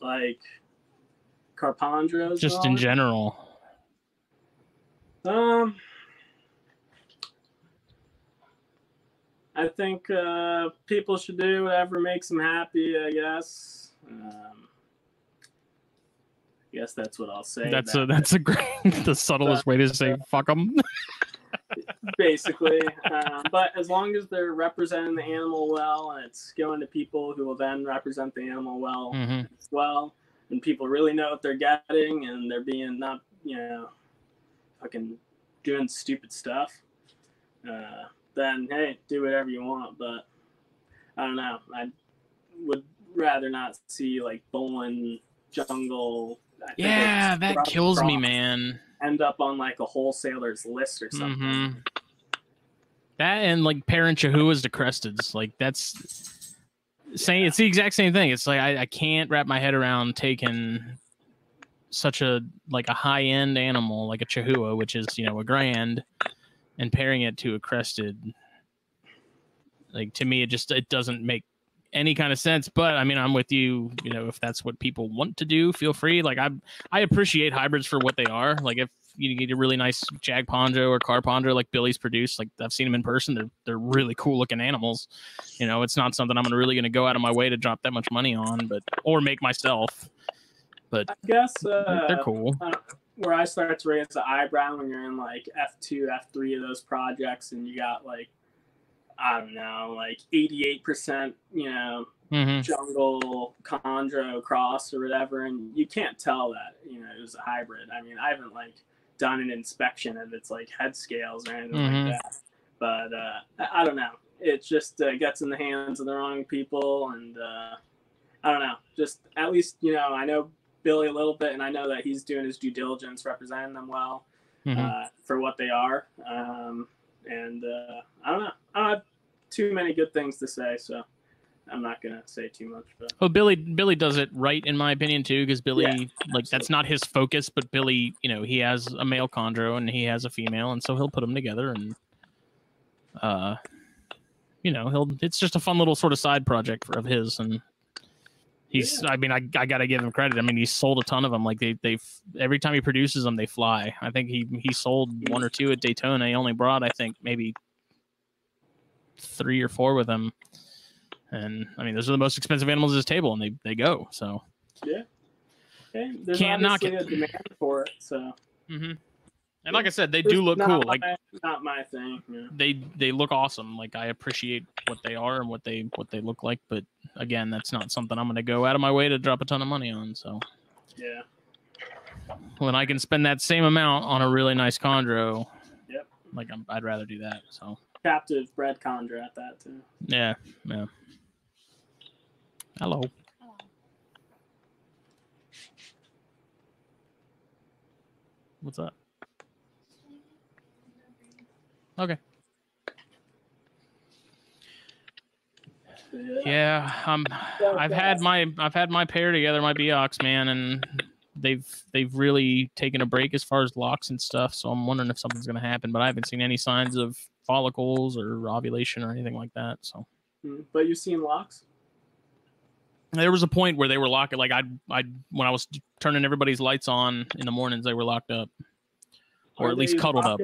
like Carpondros, Just in general. Um, I think uh, people should do whatever makes them happy. I guess. Um, I guess that's what I'll say. That's a that's a great the subtlest way to say fuck them. basically. um, but as long as they're representing the animal well, and it's going to people who will then represent the animal well hmm as well, and people really know what they're getting, and they're being not, you know, fucking doing stupid stuff. Uh, then hey, do whatever you want. But I don't know. I would rather not see like bowling jungle. Yeah, that kills me, man. End up on like a wholesaler's list or something. hmm That and like parent Chahouas to Cresteds, like that's saying it's the exact same thing. It's like I, I can't wrap my head around taking such a like a high end animal like a Chahoua, which is you know a grand, and pairing it to a crested. Like to me, it just it doesn't make any kind of sense. But I mean, I'm with you. You know, if that's what people want to do, feel free. Like I I appreciate hybrids for what they are. Like if you get a really nice Jag Pondro or Car like Billy's produced, like I've seen them in person. They're they're really cool looking animals. You know, it's not something I'm really going to go out of my way to drop that much money on, but or make myself. I guess They're, uh, they're cool. where I start to raise the eyebrow when you're in like F two, F three of those projects, and you got like I don't know, like eighty eight percent, you know, hmm jungle chondro cross or whatever, and you can't tell that you know it was a hybrid. I mean, I haven't like done an inspection of its like head scales or anything Mhm. like that, but uh, I, I don't know. It just uh, gets in the hands of the wrong people, and uh, I don't know. Just at least you know I know Billy a little bit, and I know that he's doing his due diligence, representing them well hmm uh, for what they are. Um, and uh, I don't know. I don't have too many good things to say, so I'm not gonna say too much. But Well, Billy Billy does it right in my opinion too, because Billy Yeah, like that's not his focus, but Billy, you know, he has a male chondro and he has a female, and so he'll put them together and, uh, you know, he'll it's just a fun little sort of side project for, of his, and he's I mean I I gotta give him credit. I mean he's sold a ton of them. Like they they every time he produces them they fly. I think he he sold one or two at Daytona. He only brought I think maybe three or four with him. And I mean, those are the most expensive animals at his table, and they, they go. So yeah, okay, there's Can't knock it. a demand for it. So mm-hmm. And like I said, they It's do look cool. My, Like not my thing. Yeah. they they look awesome. Like I appreciate what they are and what they what they look like. But again, that's not something I'm going to go out of my way to drop a ton of money on. So yeah. when I can spend that same amount on a really nice chondro, Yep. like I'm, I'd rather do that. So Captive bred chondra at that too. yeah, yeah. Hello. What's up? Okay. Yeah, um, I've had my I've had my pair together, my Biaks man, and they've they've really taken a break as far as locks and stuff. So I'm wondering if something's gonna happen, but I haven't seen any signs of follicles or ovulation or anything like that. So Mm, But you've seen locks? there was a point where they were locked. Like I I when I was turning everybody's lights on in the mornings, they were locked up, or Are at least cuddled up.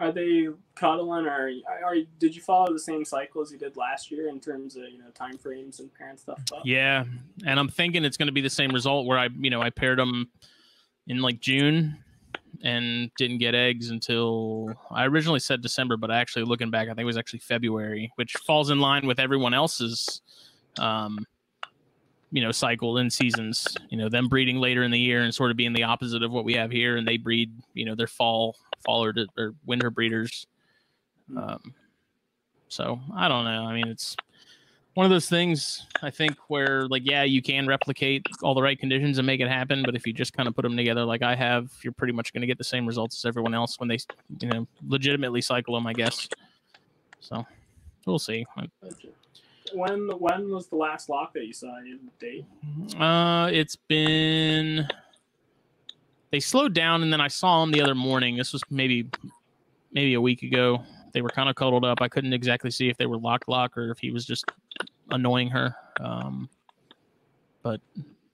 Are they cuddling, or are did you follow the same cycle as you did last year in terms of you know time frames and parent stuff? Yeah, and I'm thinking it's going to be the same result where I, you know, I paired them in like June and didn't get eggs until I originally said December, but actually looking back, I think it was actually February, which falls in line with everyone else's, um, you know, cycle in seasons. You know, them breeding later in the year and sort of being the opposite of what we have here, and they breed, you know, their fall, fall or, or winter breeders. Hmm. Um, so I don't know. I mean, it's one of those things I think where like yeah, you can replicate all the right conditions and make it happen, but if you just kind of put them together like I have, you're pretty much going to get the same results as everyone else when they you know legitimately cycle them, I guess. So we'll see. When when was the last lock that you saw? You date? Uh, it's been they slowed down and then I saw them the other morning. This was maybe maybe a week ago. They were kind of cuddled up. I couldn't exactly see if they were lock lock or if he was just annoying her. Um, but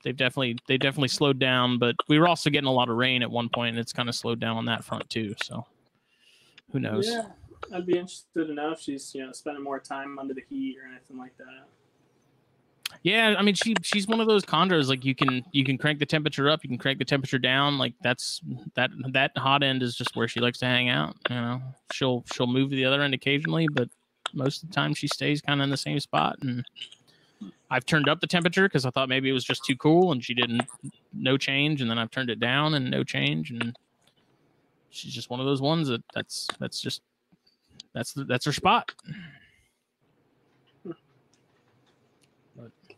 they've definitely they definitely slowed down. But we were also getting a lot of rain at one point, and it's kind of slowed down on that front too. So who knows? Yeah, I'd be interested to know if she's you know spending more time under the heat or anything like that. Yeah, I mean she she's one of those chondros like you can you can crank the temperature up, you can crank the temperature down. Like that's that that hot end is just where she likes to hang out. You know, she'll she'll move to the other end occasionally, but most of the time she stays kind of in the same spot. And I've turned up the temperature because I thought maybe it was just too cool, and she didn't no change. And then I've turned it down and no change, and she's just one of those ones that that's that's just that's the, that's her spot.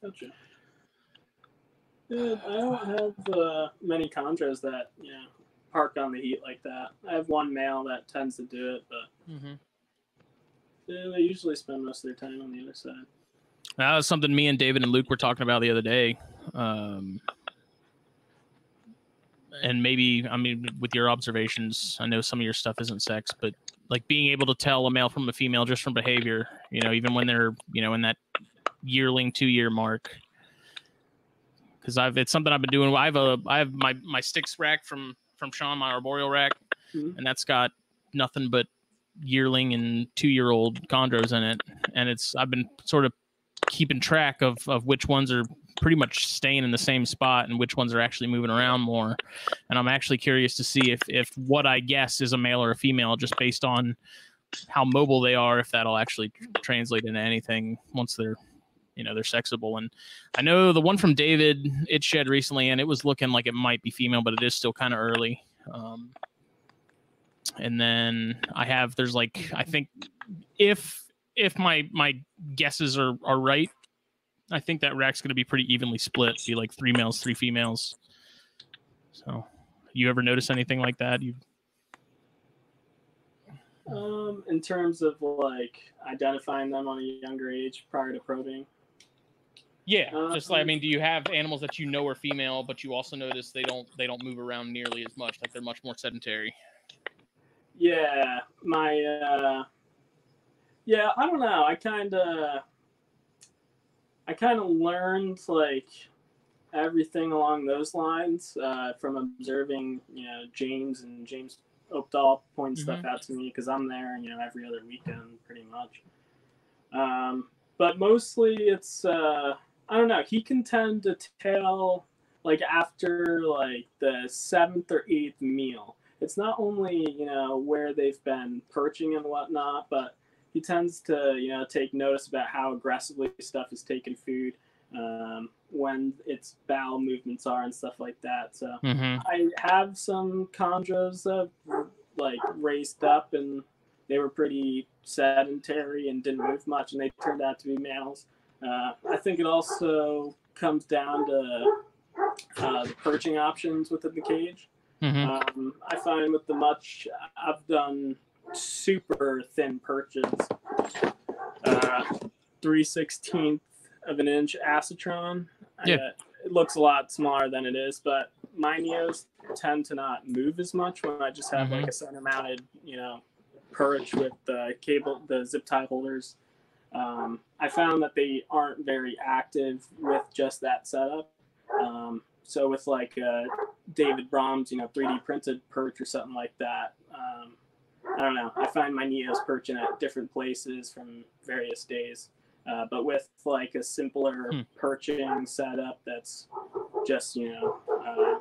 Gotcha. Yeah, I don't have uh, many chondros that you know park on the heat like that. I have one male that tends to do it, but Mm-hmm. yeah, they usually spend most of their time on the other side. That was something me and David and Luke were talking about the other day. Um, and maybe, I mean, with your observations, I know some of your stuff isn't sex, but like being able to tell a male from a female just from behavior, you know, even when they're, you know, in that yearling two year mark. Cause I've, it's something I've been doing. I have a, I have my, my sticks rack from, from Sean, my arboreal rack, Mhm. and that's got nothing but yearling and two year old chondros in it. And it's, I've been sort of keeping track of of which ones are pretty much staying in the same spot and which ones are actually moving around more. And I'm actually curious to see if if what I guess is a male or a female just based on how mobile they are, if that'll actually translate into anything once they're you know they're sexable. And I know the one from David it shed recently, and it was looking like it might be female, but it is still kind of early. Um, and then I have there's like I think if if my my guesses are are right, I think that rack's going to be pretty evenly split. Be like three males, three females. So, you ever notice anything like that? You Um, in terms of like identifying them on a younger age prior to probing. Yeah, Uh, just like I mean, do you have animals that you know are female, but you also notice they don't they don't move around nearly as much, like they're much more sedentary? Yeah, my uh yeah, I don't know. I kind of I kind of learned like everything along those lines uh, from observing, you know, James and James Opdahl pointing stuff out to me because I'm there, you know, every other weekend pretty much. Um, but mostly it's uh, I don't know. He can tend to tell like after like the seventh or eighth meal it's not only you know where they've been perching and whatnot, but he tends to you know take notice about how aggressively stuff is taking food, um, when its bowel movements are and stuff like that. So Mm-hmm. I have some chondros that were, like raised up and they were pretty sedentary and didn't move much, and they turned out to be males. Uh, I think it also comes down to uh, the perching options within the cage. Mm-hmm. Um, I find with the much, I've done super thin perches. Uh, three sixteenth of an inch acetron. Yeah. got- it looks a lot smaller than it is, but my neos tend to not move as much when I just have Mhm. like a center mounted, you know, perch with the cable, the zip tie holders. Um, I found that they aren't very active with just that setup. Um, so with like uh, David Brom's, you know, 3D printed perch or something like that, um, I don't know. I find my Neos perching at different places from various days. Uh, but with like a simpler Hmm. perching setup that's just, you know, uh,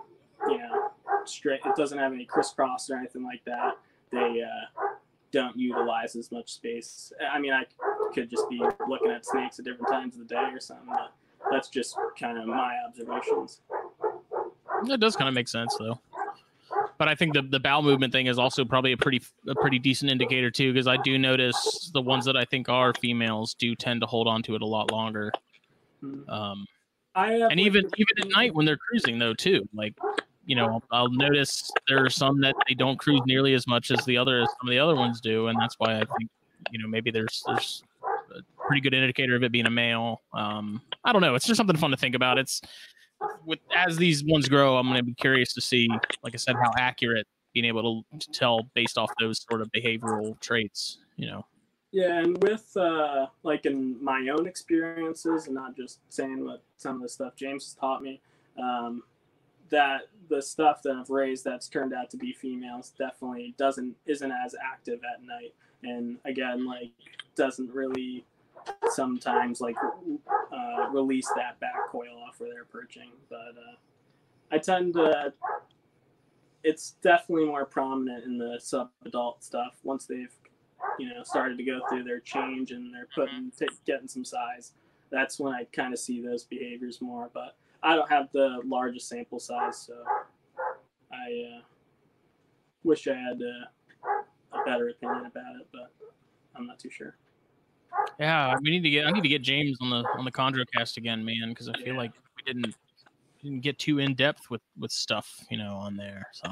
you know, straight, it doesn't have any crisscross or anything like that. They uh, don't utilize as much space. I mean, I could just be looking at snakes at different times of the day or something, but that's just kind of my observations. That does kind of make sense though. But I think the the bowel movement thing is also probably a pretty a pretty decent indicator too, because I do notice the ones that I think are females do tend to hold on to it a lot longer. Mm. Um, I and even even at night when they're cruising though too, like you know, I'll notice there are some that they don't cruise nearly as much as the other some of the other ones do, and that's why I think you know maybe there's there's pretty good indicator of it being a male. Um, I don't know. It's just something fun to think about. It's with as these ones grow, I'm going to be curious to see, like I said, how accurate being able to, tell based off those sort of behavioral traits. You know. Yeah, and with uh, like in my own experiences, and not just saying what some of the stuff James has taught me, um, that the stuff that I've raised that's turned out to be females definitely doesn't isn't as active at night, and again, like doesn't really sometimes like uh, release that back coil off where they're perching. But uh, I tend to. It's definitely more prominent in the sub-adult stuff once they've you know started to go through their change and they're putting t- getting some size that's when i kind of see those behaviors more but i don't have the largest sample size so i uh, wish i had uh, a better opinion about it but i'm not too sure Yeah, we need to get. I need to get James on the on the Chondrocast again, man, because I feel Yeah. like we didn't didn't get too in depth with with stuff, you know, on there. So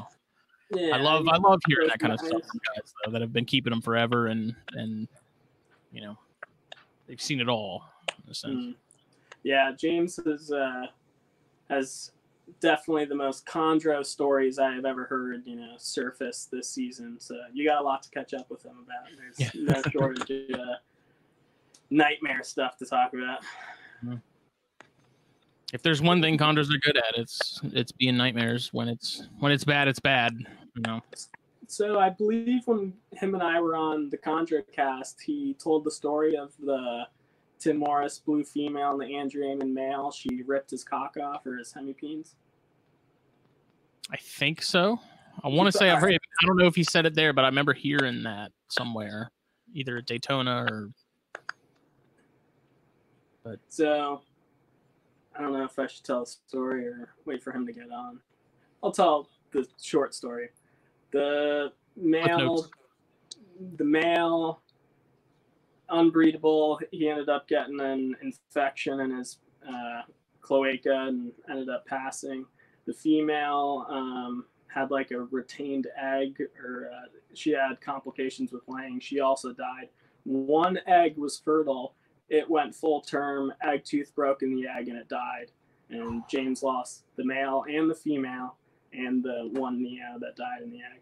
yeah I love I love hearing that kind of stuff from guys though that have been keeping them forever and and you know they've seen it all. In a sense. Mm. Yeah, James is uh, has definitely the most chondro stories I have ever heard. You know, surface this season. So you got a lot to catch up with him about. There's Yeah. no shortage uh, nightmare stuff to talk about. If there's one thing Chondros are good at, it's it's being nightmares. When it's when it's bad, it's bad. You know. So I believe when him and I were on the Chondro cast, he told the story of the Tim Morris blue female and the Andrew Amon male. She ripped his cock off or his hemipenes. I think so. I want to say I've heard. I don't know if he said it there, but I remember hearing that somewhere, either at Daytona or. So I don't know if I should tell a story or wait for him to get on. I'll tell the short story. The male, the male, unbreedable. He ended up getting an infection in his uh, cloaca and ended up passing. The female um, had like a retained egg, or uh, she had complications with laying. She also died. One egg was fertile. It went full term. Egg tooth broke in the egg and it died. And James lost the male and the female and the one neo that died in the egg.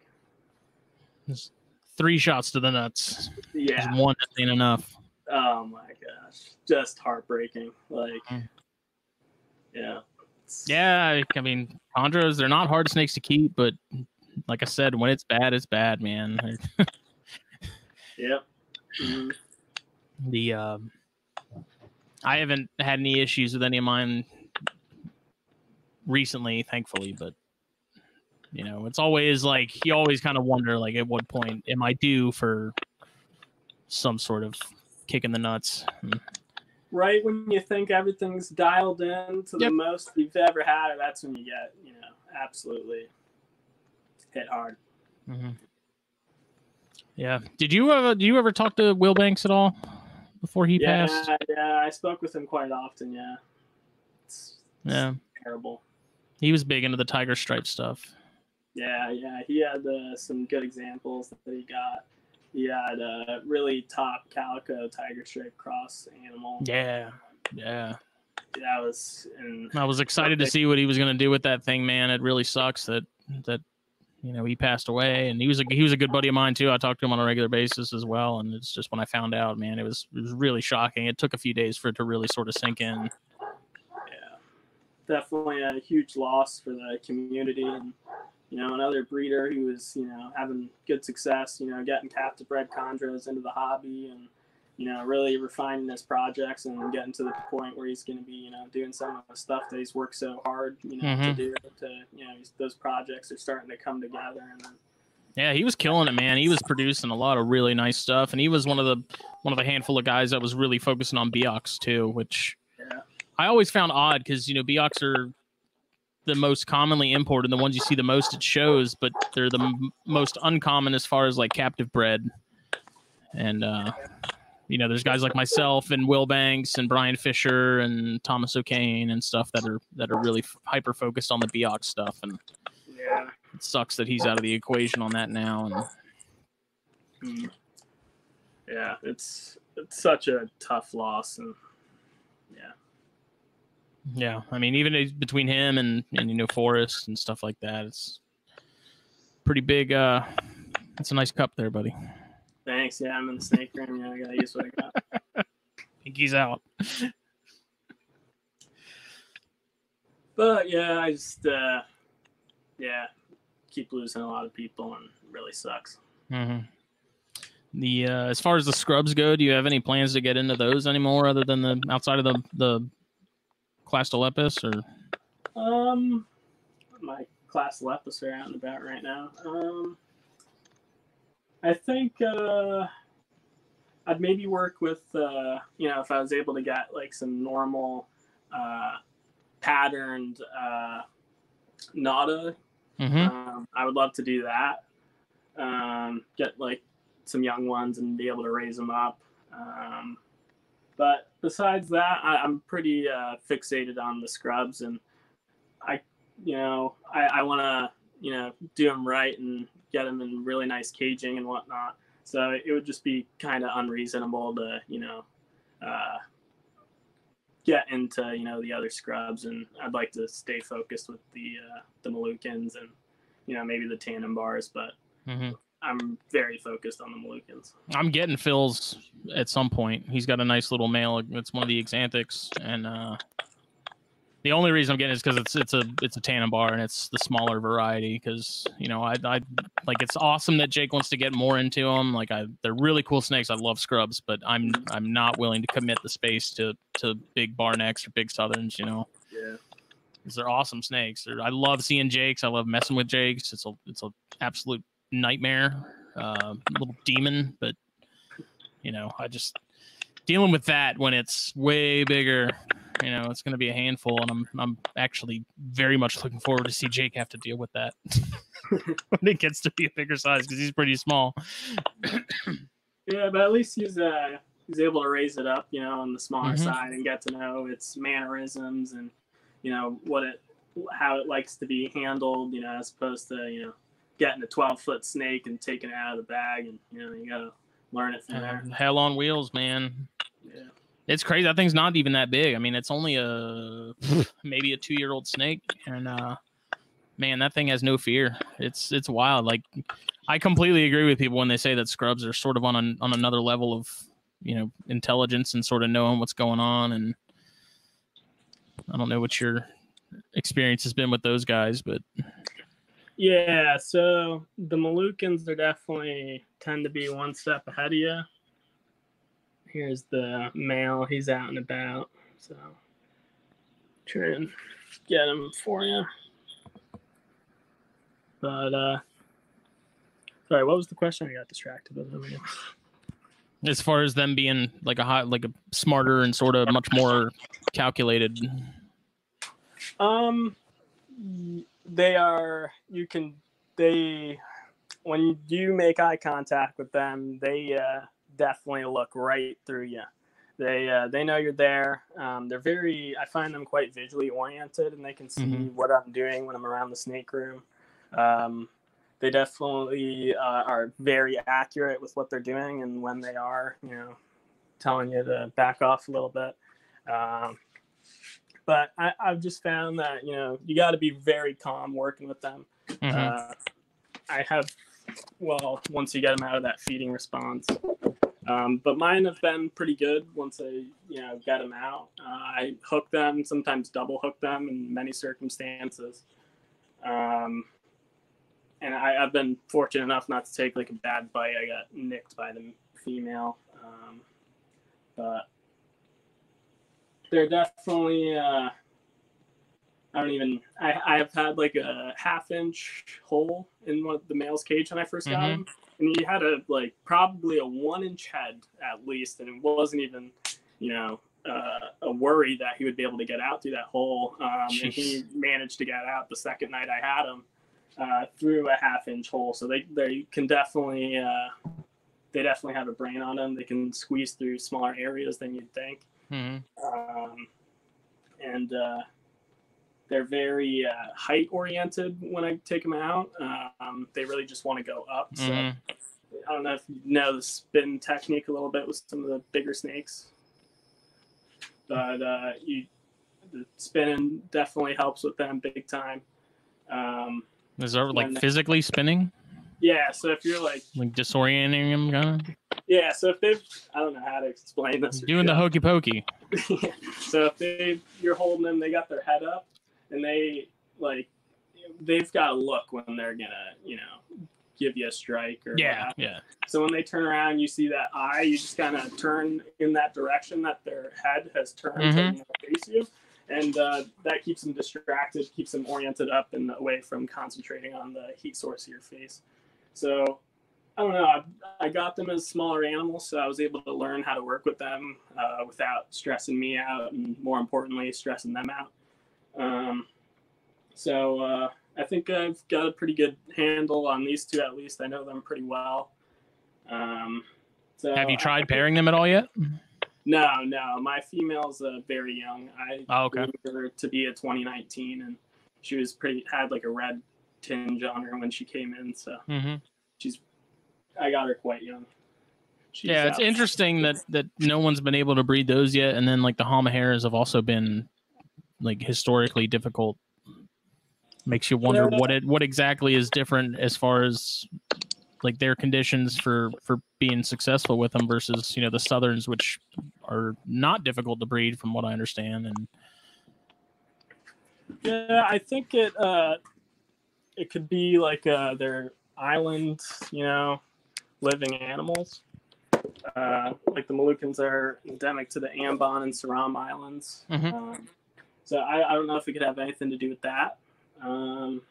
Just three shots to the nuts. Yeah. Just one ain't enough. Oh my gosh. Just heartbreaking. Like, Mm. yeah. Yeah, I mean, chondros, they're not hard snakes to keep, but like I said, when it's bad, it's bad, man. Yep. Mhm. the um, I haven't had any issues with any of mine recently, thankfully, but you know, it's always like you always kind of wonder, like, at what point am I due for some sort of kick in the nuts? Hmm. Right when you think everything's dialed in to the most you've ever had, that's when you get, you know, absolutely hit hard. Mhm. Yeah. Did you ever? Do you ever talk to Will Banks at all before he yeah, passed? yeah, I spoke with him quite often. Yeah, it's, it's Yeah. terrible. He was big into the tiger stripe stuff. Yeah, yeah, he had uh, some good examples that he got. he had a really top calico tiger stripe cross animal. Yeah, yeah. That was and I was excited to see what he was going to do with that thing, man. It really sucks that that you know he passed away, and he was a he was a good buddy of mine too. I talked to him on a regular basis as well, and it's just when I found out, man, it was it was really shocking. It took a few days for it to really sort of sink in. yeah, definitely a huge loss for the community and you know, another breeder who was, you know, having good success, you know, getting captive bred chondros into the hobby and, you know, really refining his projects and getting to the point where he's going to be, you know, doing some of the stuff that he's worked so hard, you know, Mhm. to do. To, you know, he's, those projects are starting to come together. And then, Yeah, he was killing it, man. He was producing a lot of really nice stuff, and he was one of the one of the handful of guys that was really focusing on Biaks too, which yeah, I always found odd because you know Biaks are the most commonly imported, the ones you see the most at shows, but they're the m- most uncommon as far as like captive bred. And uh, you know, there's guys like myself and Will Banks and Brian Fisher and Thomas O'Kane and stuff that are that are really hyper focused on the Biaks stuff, and yeah. it sucks that he's out of the equation on that now. And Mm. Yeah, it's it's such a tough loss, and yeah, Yeah, I mean, even between him and and you know Forrest and stuff like that, it's pretty big. Uh, it's a nice cup there, buddy. Thanks. Yeah, I'm in the snake room. Yeah, I gotta use what I got. Pinky's out. But yeah, I just uh, yeah, keep losing a lot of people, and it really sucks. hmm The uh, as far as the scrubs go, do you have any plans to get into those anymore, other than the outside of the the clastolepis or? Um, my clastolepis are out and about right now. Um, I think uh, I'd maybe work with uh, you know, if I was able to get like some normal uh, patterned uh, nauta hmm Um, I would love to do that. Um, get like some young ones and be able to raise them up. Um, but besides that, I, I'm pretty uh, fixated on the scrubs, and I, you know, I, I want to, you know, do them right and get them in really nice caging and whatnot. So it would just be kind of unreasonable to, you know, uh, get into you know the other scrubs, and I'd like to stay focused with the uh, the Moluccans and you know maybe the Tanimbars, but hmm I'm very focused on the Moluccans. I'm getting Phil's at some point. He's got a nice little male. It's one of the Exanthics, and uh, the only reason I'm getting it is because it's it's a it's a Tanimbar and it's the smaller variety. Because you know I I like it's awesome that Jake wants to get more into them. Like I they're really cool snakes. I love scrubs, but I'm I'm not willing to commit the space to to big bar necks or big southerns. You know. Yeah. 'Cause they're awesome snakes. They're, I love seeing Jakes. I love messing with Jakes. It's a it's a absolute nightmare, uh, little demon. But you know, I just dealing with that when it's way bigger. You know, it's going to be a handful, and I'm I'm actually very much looking forward to see Jake have to deal with that when it gets to be a bigger size because he's pretty small. Yeah, but at least he's uh he's able to raise it up, you know, on the smaller Mhm. side and get to know its mannerisms and you know what it how it likes to be handled, you know, as opposed to you know getting a 12 foot snake and taking it out of the bag and you know you gotta learn it from there. Hell on wheels, man. Yeah. It's crazy. That thing's not even that big. I mean, it's only a maybe a two year old snake, and uh, man, that thing has no fear. It's it's wild. Like I completely agree with people when they say that scrubs are sort of on an, on another level of you know intelligence and sort of knowing what's going on. And I don't know what your experience has been with those guys, but Yeah, so the Moluccans are definitely tend to be one step ahead of you. Here's the male, he's out and about, so try and get him for you. But uh sorry, what was the question? I got distracted with him again. as far as them being like a hot, like a smarter and sort of much more calculated. Um, they are. You can. They when you make eye contact with them, they uh, definitely look right through you. They uh, they know you're there. Um, they're very. I find them quite visually oriented, and they can see Mhm. what I'm doing when I'm around the snake room. Um, they definitely uh, are very accurate with what they're doing and when they are, you know, telling you to back off a little bit. Um, but I, I've just found that you know you got to be very calm working with them. Mhm. Uh, I have, well, once you get them out of that feeding response. Um, but mine have been pretty good once I, you know, get them out. Uh, I hook them, sometimes double hook them in many circumstances. Um, and I, I've been fortunate enough not to take like a bad bite. I got nicked by the female. Um, but they're definitely, uh, I don't even. I I've had like a half inch hole in one of the male's cage when I 1st got Mhm. him, and he had a like probably a one inch head at least, and it wasn't even, you know, uh, a worry that he would be able to get out through that hole. Um, and he managed to get out the second night I had him uh, through a half inch hole. So they they can definitely. Uh, they definitely have a brain on them. They can squeeze through smaller areas than you'd think Mhm. um, and uh, they're very uh, height oriented when I take them out. Um, they really just want to go up. So Mhm. I don't know if you know the spin technique a little bit with some of the bigger snakes, but uh, you the spinning definitely helps with them big time. Um, Is there like physically spinning, yeah, so if you're like, like disorienting them, kind of yeah, so if they've, I don't know how to explain this. doing the hokey pokey? so if they you're holding them, they got their head up, and they like they've got to look when they're gonna you know give you a strike or Yeah, what. yeah. So when they turn around, you see that eye. You just kind of turn in that direction that their head has turned Mhm. to face you, and uh, that keeps them distracted, keeps them oriented up and away from concentrating on the heat source of your face. So I don't know. I, I got them as smaller animals, so I was able to learn how to work with them uh, without stressing me out, and more importantly, stressing them out. Um, so uh, I think I've got a pretty good handle on these two. At least I know them pretty well. Um, so Have you I- tried pairing them at all yet? No, no. My female's uh, very young. I Oh, okay. her to be a 2019, and she was pretty had like a red tinge on her when she came in. So Mm-hmm. she's I got her quite young. She's, Yeah, it's interesting that that no one's been able to breed those yet, and then like the Halmaheras have also been like historically difficult. Makes you wonder what it what exactly is different as far as like their conditions for for being successful with them versus you know the southerns, which are not difficult to breed from what I understand. And Yeah, I think it uh, it could be like uh, their island, you know, living animals. Uh, like the Moluccans are endemic to the Ambon and Seram Islands. Mhm. Um, so I, I don't know if it could have anything to do with that. Um,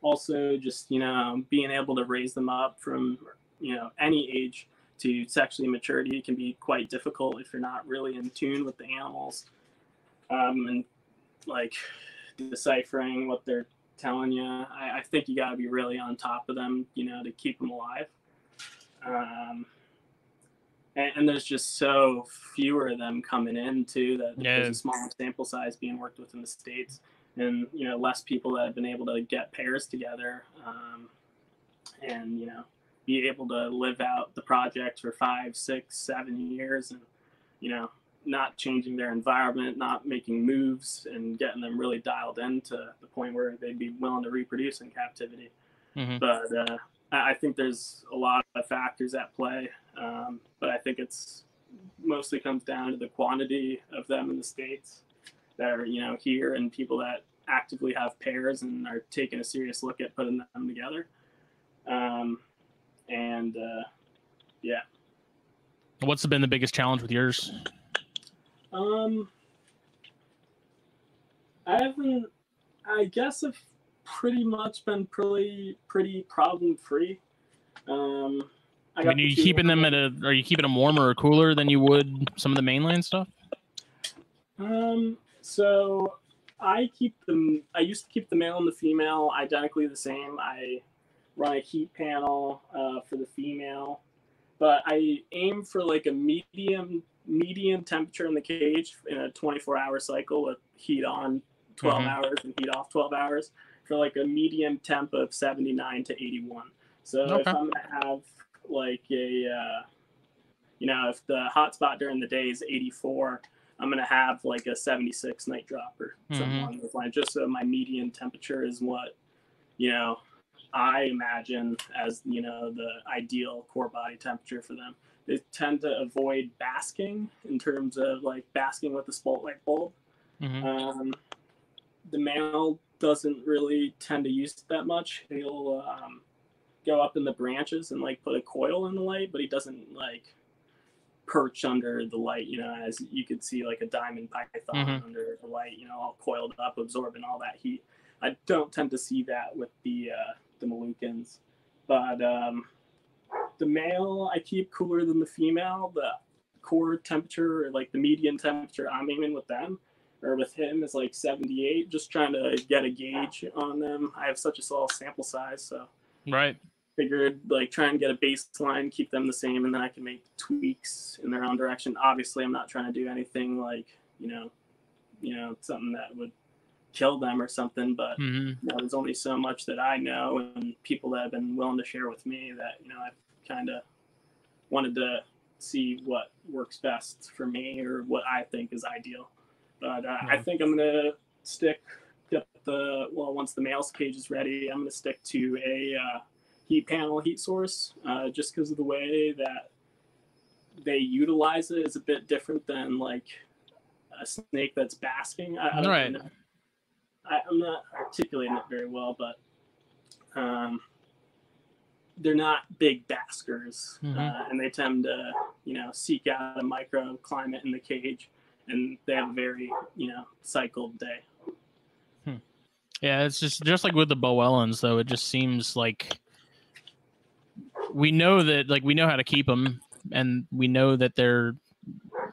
also, just you know, being able to raise them up from you know any age to sexually maturity can be quite difficult if you're not really in tune with the animals. Um, and like deciphering what they're telling you. I, I think you got to be really on top of them, you know, to keep them alive. Um, and, and there's just so fewer of them coming in too that Yeah. there's a smaller sample size being worked with in the states, and you know less people that have been able to get pairs together, um, and you know be able to live out the project for five, six, seven years, and you know not changing their environment, not making moves, and getting them really dialed in to the point where they'd be willing to reproduce in captivity. Mhm. But uh, I I think there's a lot of factors at play. Um, but I think it's mostly comes down to the quantity of them in the states that are you know here and people that actively have pairs and are taking a serious look at putting them together. Um, and uh, yeah. what's been the biggest challenge with yours? Um, I haven't. I guess I've pretty much been pretty pretty problem free. Um, I got mean, are you keeping them at a? Are you keeping them warmer or cooler than you would some of the mainland stuff? Um, so I keep them. I used to keep the male and the female identically the same. I run a heat panel uh, for the female, but I aim for like a medium medium temperature in the cage in a 24 hour cycle with heat on 12 Mhm. hours and heat off 12 hours. for like a medium temp of 79 to 81. So if I'm gonna have like a, uh, you know, if the hotspot during the day is 84, I'm gonna have like a 76 night dropper, something Mhm. along those lines, just so my median temperature is what, you know, I imagine as you know the ideal core body temperature for them. They tend to avoid basking in terms of like basking with the spotlight bulb. Mhm. Um, the male doesn't really tend to use it that much. He'll um, go up in the branches and like put a coil in the light, but he doesn't like perch under the light. You know, as you could see like a diamond python Mhm. under the light. You know, all coiled up, absorbing all that heat. I don't tend to see that with the uh, the Moluccans, but um, the male I keep cooler than the female. The core temperature, or like the median temperature I'm aiming with them or with him is like 78 just trying to get a gauge on them i have such a small sample size so Right. figured like try and get a baseline keep them the same and then i can make tweaks in their own direction obviously i'm not trying to do anything like you know you know something that would kill them or something but hmm you know, there's only so much that i know and people that have been willing to share with me that you know i've kind of wanted to see what works best for me or what i think is ideal but uh, i think i'm gonna stick get the well once the male's cage is ready i'm gonna stick to a uh, heat panel heat source uh, just because of the way that they utilize it is a bit different than like a snake that's basking I, I don't Right. know. I, I'm not articulating it very well, but um, they're not big baskers, Mhm. uh, and they tend to, you know, seek out a microclimate in the cage, and they have a very, you know, cycled day. Yeah, it's just just like with the Boelens, though. It just seems like we know that, like, we know how to keep them, and we know that they're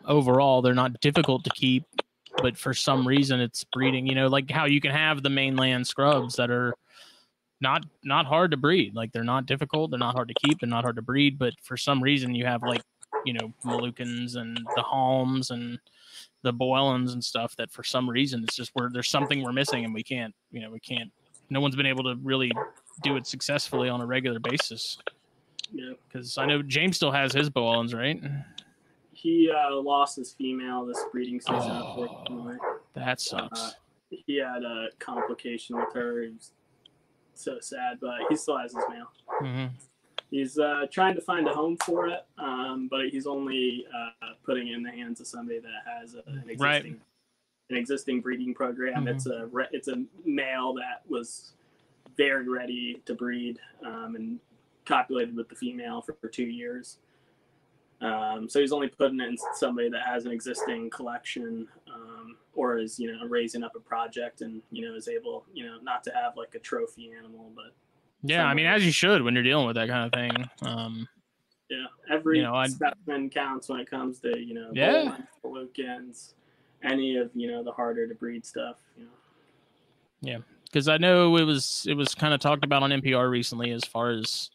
overall they're not difficult to keep, but for some reason it's breeding. You know, like how you can have the mainland scrubs that are not not hard to breed. Like they're not difficult, they're not hard to keep, they're not hard to breed, but for some reason you have like you know Moluccans and the Halms and the Boelens and stuff that for some reason it's just where there's something we're missing and we can't you know we can't no one's been able to really do it successfully on a regular basis know, because I know James still has his Boelens right he uh, lost his female this breeding season, Oh. that sucks Uh, he had a complication with her. He was so sad, but he still has his male. hmm He's uh, trying to find a home for it, um, but he's only uh, putting it in the hands of somebody that has an existing Right. an existing breeding program. Mhm. It's a re- it's a male that was very ready to breed um, and copulated with the female for, for two years. Um, so he's only putting it in somebody that has an existing collection um, or is you know raising up a project and you know is able you know not to have like a trophy animal, but yeah I mean as you should when you're dealing with that kind of thing um Yeah, every You know, specimen counts when it comes to you know Yeah. Palukins, any of you know the harder to breed stuff. You know. because I know it was it was kind of talked about on NPR recently as far as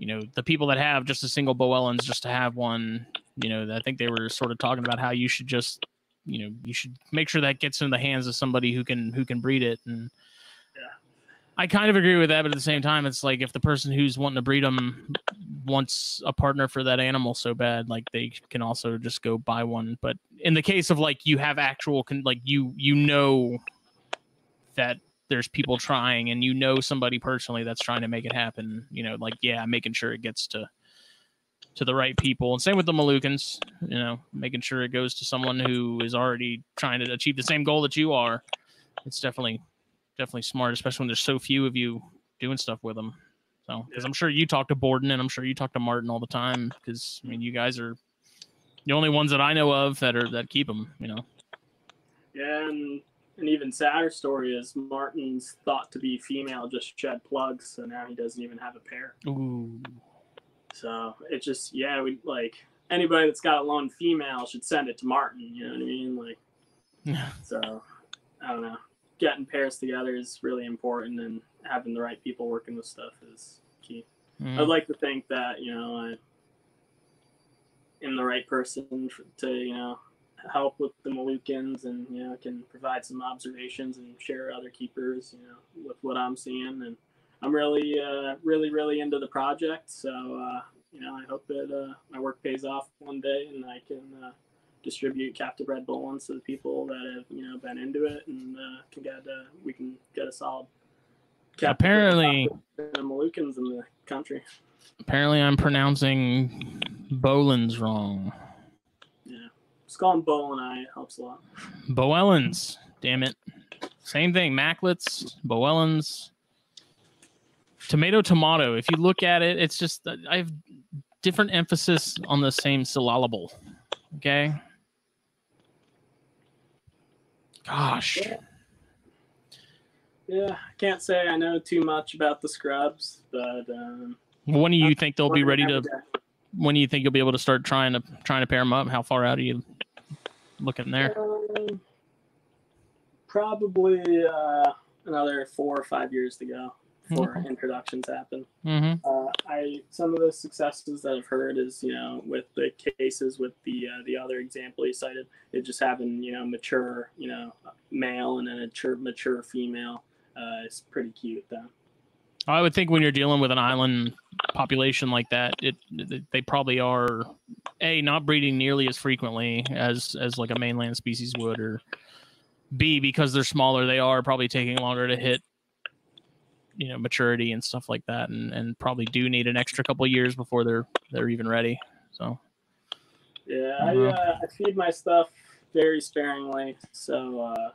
you know the people that have just a single Boelens just to have one. You know, I think they were sort of talking about how you should just you know you should make sure that gets in the hands of somebody who can who can breed it and. I kind of agree with that, but at the same time, it's like if the person who's wanting to breed them wants a partner for that animal so bad, like they can also just go buy one. But in the case of like you have actual, con- like you you know that there's people trying and you know somebody personally that's trying to make it happen you know like yeah making sure it gets to to the right people. And same with the Moluccans you know making sure it goes to someone who is already trying to achieve the same goal that you are. It's definitely definitely smart especially when there's so few of you doing stuff with them so because i'm sure you talk to borden and i'm sure you talk to martin all the time because i mean you guys are the only ones that i know of that are that keep them you know? Yeah, and an even sadder story is Martin's thought to be female just shed plugs, so now he doesn't even have a pair. Ooh. So it just yeah, we like anybody that's got a lone female should send it to Martin. You know what I mean? Like so, I don't know. Getting pairs together is really important, and having the right people working with stuff is key. Mhm. I'd like to think that you know I am the right person to you know help with the Moluccans and you know can provide some observations and share other keepers you know with what I'm seeing and I'm really uh, really really into the project so uh, you know I hope that uh, my work pays off one day and I can uh, distribute captive bred bullens to the people that have you know been into it and uh, can get uh, we can get a solid Apparently, the Moluccans in the country. apparently, I'm pronouncing Bolins wrong. Yeah, them and I helps a lot. Boelens. Damn it. Same thing. Macklets, Boelens. Tomato, tomato. If you look at it, it's just I have different emphasis on the same syllable. Okay. Gosh. Yeah, I can't say I know too much about the scrubs, but um, When do you think they'll be ready to? day. When do you think you'll be able to start trying to trying to pair them up? How far out are you looking there? Um, probably uh, another four or five years to go before Okay. introductions happen. Mm-hmm. Uh, I some of the successes that I've heard is you know with the cases with the uh, the other example you cited, it just having you know mature you know male and then a mature mature female uh, is pretty cute though. I would think when you're dealing with an island population like that, it they probably are a not breeding nearly as frequently as as like a mainland species would, or b because they're smaller, they are probably taking longer to hit you know maturity and stuff like that, and and probably do need an extra couple years before they're they're even ready. So Yeah, I, Uh-huh. uh, I feed my stuff very sparingly, so uh,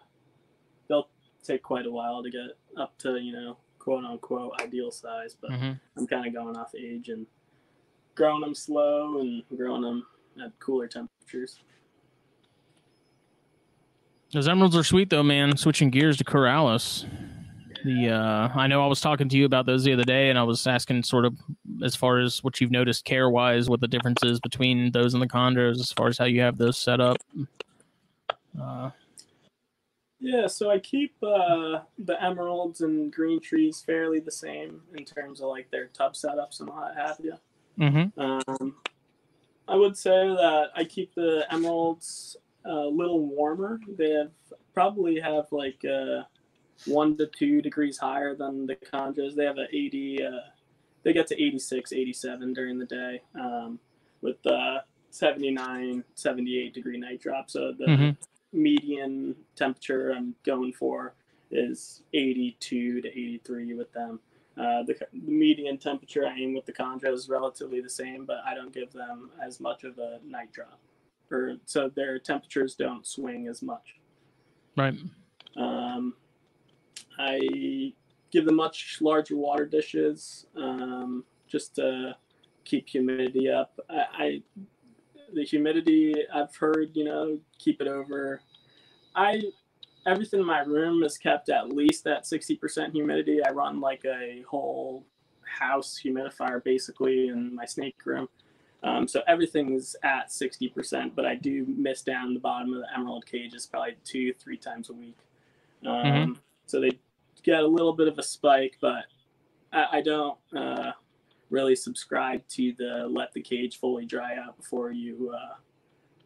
they'll take quite a while to get up to you know quote unquote ideal size. But mhm. I'm kind of going off age and growing them slow and growing them at cooler temperatures. those emeralds are sweet though, man. Switching gears to Corallus. The uh, I know I was talking to you about those the other day, and I was asking sort of as far as what you've noticed care wise, what the difference is between those and the chondros, as far as how you have those set up. Uh, Yeah, so I keep uh, the emeralds and green trees fairly the same in terms of like their tub setups and what have you. mm-hmm. Um, I would say that I keep the emeralds a little warmer. They have probably have like uh, one to two degrees higher than the chondros. They have an 80. Uh, they get to 86, 87 during the day um, with uh, 79, 78 degree night drop. So the Mhm. Median temperature I'm going for is 82 to 83 with them. Uh, the, the median temperature I aim with the chondros is relatively the same, but I don't give them as much of a night drop, or so their temperatures don't swing as much. Right. Um, I give them much larger water dishes um, just to keep humidity up. I, I the humidity I've heard, you know, keep it over. I everything in my room is kept at least at sixty percent humidity. I run like a whole house humidifier basically in my snake room. Um, so everything is at 60%, but I do miss down the bottom of the emerald cages probably two, three times a week. Um, Mhm. So they get a little bit of a spike, but I, I don't uh, really subscribe to the let the cage fully dry out before you uh,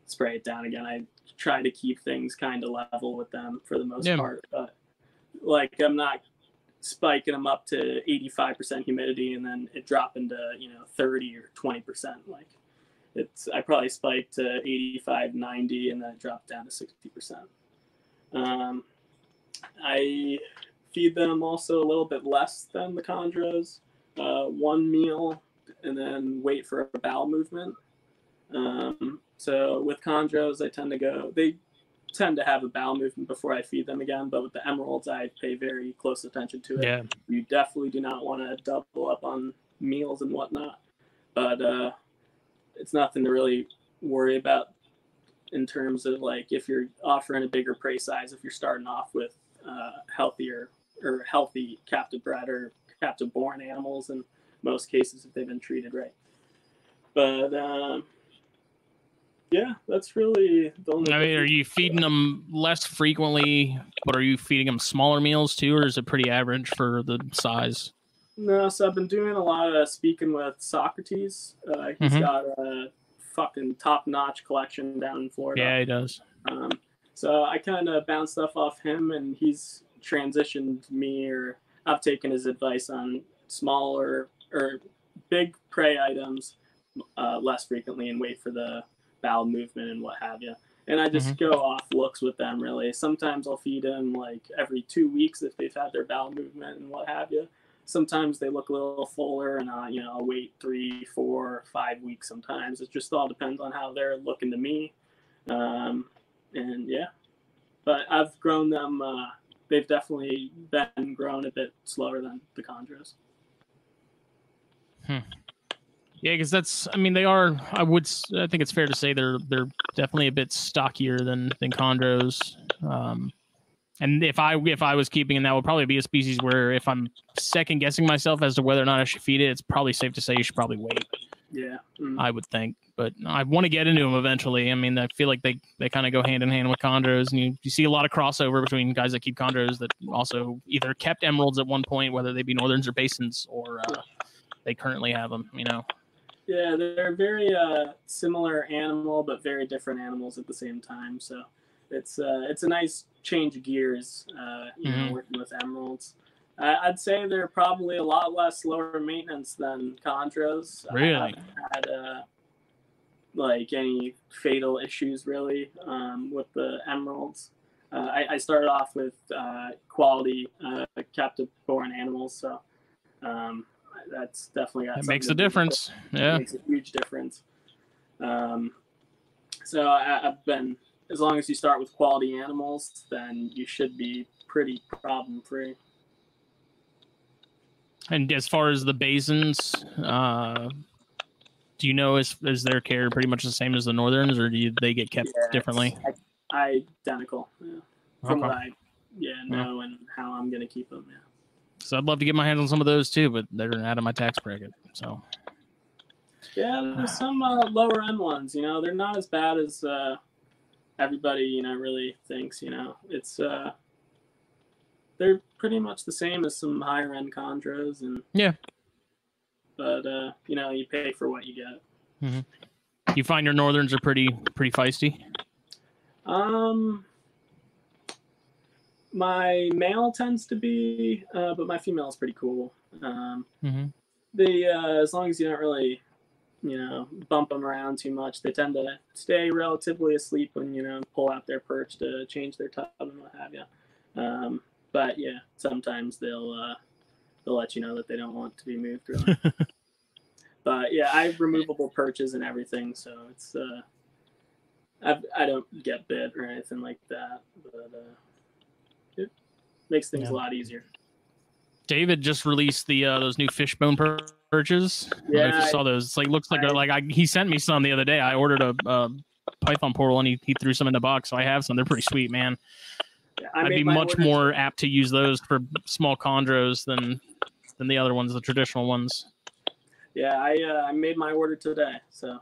spray it down again. I try to keep things kind of level with them for the most Yeah. part, but like I'm not spiking them up to 85% humidity and then it dropping to you know 30 or 20% like it's i probably spiked to 85 90 and then it dropped down to 60% um, i feed them also a little bit less than the chondros uh, one meal and then wait for a bowel movement um, so with chondros i tend to go they tend to have a bowel movement before i feed them again but with the emeralds i pay very close attention to it Yeah. you definitely do not want to double up on meals and whatnot. But uh, it's nothing to really worry about in terms of like if you're offering a bigger prey size, if you're starting off with uh, healthier or healthy captive bred or captive born animals in most cases if they've been treated right. But um, yeah, that's really the only. I mean, are you feeding them less frequently, but are you feeding them smaller meals too, or is it pretty average for the size? No, so I've been doing a lot of speaking with Socrates. Uh, he's Mhm. got a fucking top notch collection down in Florida. Yeah, he does. Um, so I kind of bounce stuff off him, and he's transitioned me, or I've taken his advice on smaller or big prey items uh, less frequently and wait for the bowel movement and what have you. And I just go off looks with them really. Sometimes I'll feed them like every two weeks if they've had their bowel movement and what have you. Sometimes they look a little fuller, and uh, you know I'll wait three, four, five weeks. Sometimes it just all depends on how they're looking to me. Um, and yeah, but I've grown them. Uh, they've definitely been grown a bit slower than the chondros. Yeah, because that's. I mean, they are. I would. I think it's fair to say they're they're definitely a bit stockier than than chondros. Um, and if I if I was keeping, and that would probably be a species where if I'm second guessing myself as to whether or not I should feed it, it's probably safe to say you should probably wait. Yeah. Mm. I would think, but I want to get into them eventually. I mean, I feel like they they kind of go hand in hand with chondros, and you, you see a lot of crossover between guys that keep chondros that also either kept emeralds at one point, whether they be northerns or basins, or uh, they currently have them. You know. Yeah, they're very uh, similar animal, but very different animals at the same time. So it's uh, it's a nice change of gears. Uh, you Mhm. know, working with emeralds. I'd say they're probably a lot less lower maintenance than chondros. I Really? haven't had uh, like any fatal issues really um, with the emeralds. Uh, I, I started off with uh, quality uh, captive born animals, so um, that's definitely got That makes a it difference. Yeah. makes a huge difference. Um, so I, I've been as long as you start with quality animals, then you should be pretty problem free. And as far as the basins, uh, do you know is is their care pretty much the same as the northerns, or do you, they get kept Yeah, differently? i- identical yeah. from what Okay. I yeah know and how I'm gonna keep them. Yeah. So I'd love to get my hands on some of those too, but they're out of my tax bracket. So Yeah, there's some uh, lower end ones. You know, they're not as bad as uh, everybody you know really thinks. You know, it's uh, they're pretty much the same as some higher end chondros and Yeah. But uh, you know, you pay for what you get. you find your northerns are pretty pretty feisty. Um, my male tends to be, uh, but my female is pretty cool. Um, Mm-hmm. they uh, as long as you don't really you know bump them around too much they tend to stay relatively asleep when you know pull out their perch to change their tub and what have you um, but yeah sometimes they'll uh, they'll let you know that they don't want to be moved really but yeah i have removable perches and everything so it's uh I've, i don't get bit or anything like that but uh it makes things Yeah. a lot easier David just released the uh, those new fishbone per- perches. I don't know if Yeah, you I- saw those. It's like looks like a, I- like I, he sent me some the other day. I ordered a, a Python portal and he, he threw some in the box, so I have some. They're pretty sweet, man. I I'd be much order more apt to use those for small chondros than than the other ones, the traditional ones. Yeah, I uh, I made my order today, so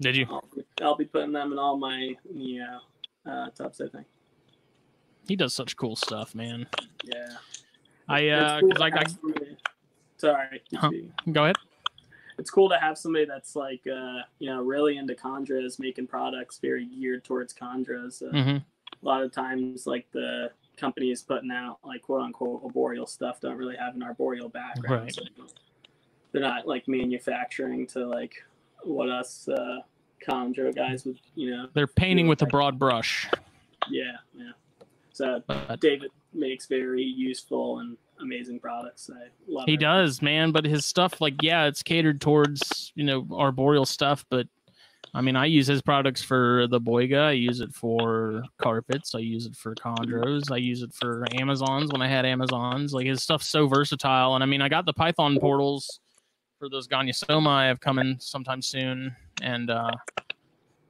Did you? I'll, I'll be putting them in all my yeah uh, tubs. I think. He does such cool stuff, man. Yeah. I uh, cool like I Sorry. Huh. go ahead. It's cool to have somebody that's like uh, you know really into chondros, making products very geared towards chondros. Uh, hmm A lot of times, like the companies putting out like quote unquote arboreal stuff don't really have an arboreal background. Right. So they're not like manufacturing to like what us uh, chondro guys would you know They're painting with a broad brush. Yeah, yeah. So But David makes very useful and amazing products. I love he it. does, man. But his stuff, like, yeah, it's catered towards you know arboreal stuff. But I mean, I use his products for the boiga. I use it for carpets. I use it for chondros. I use it for Amazons when I had Amazons. Like his stuff's so versatile. And I mean, I got the Python portals for those Gonyosoma. I have coming sometime soon, and uh,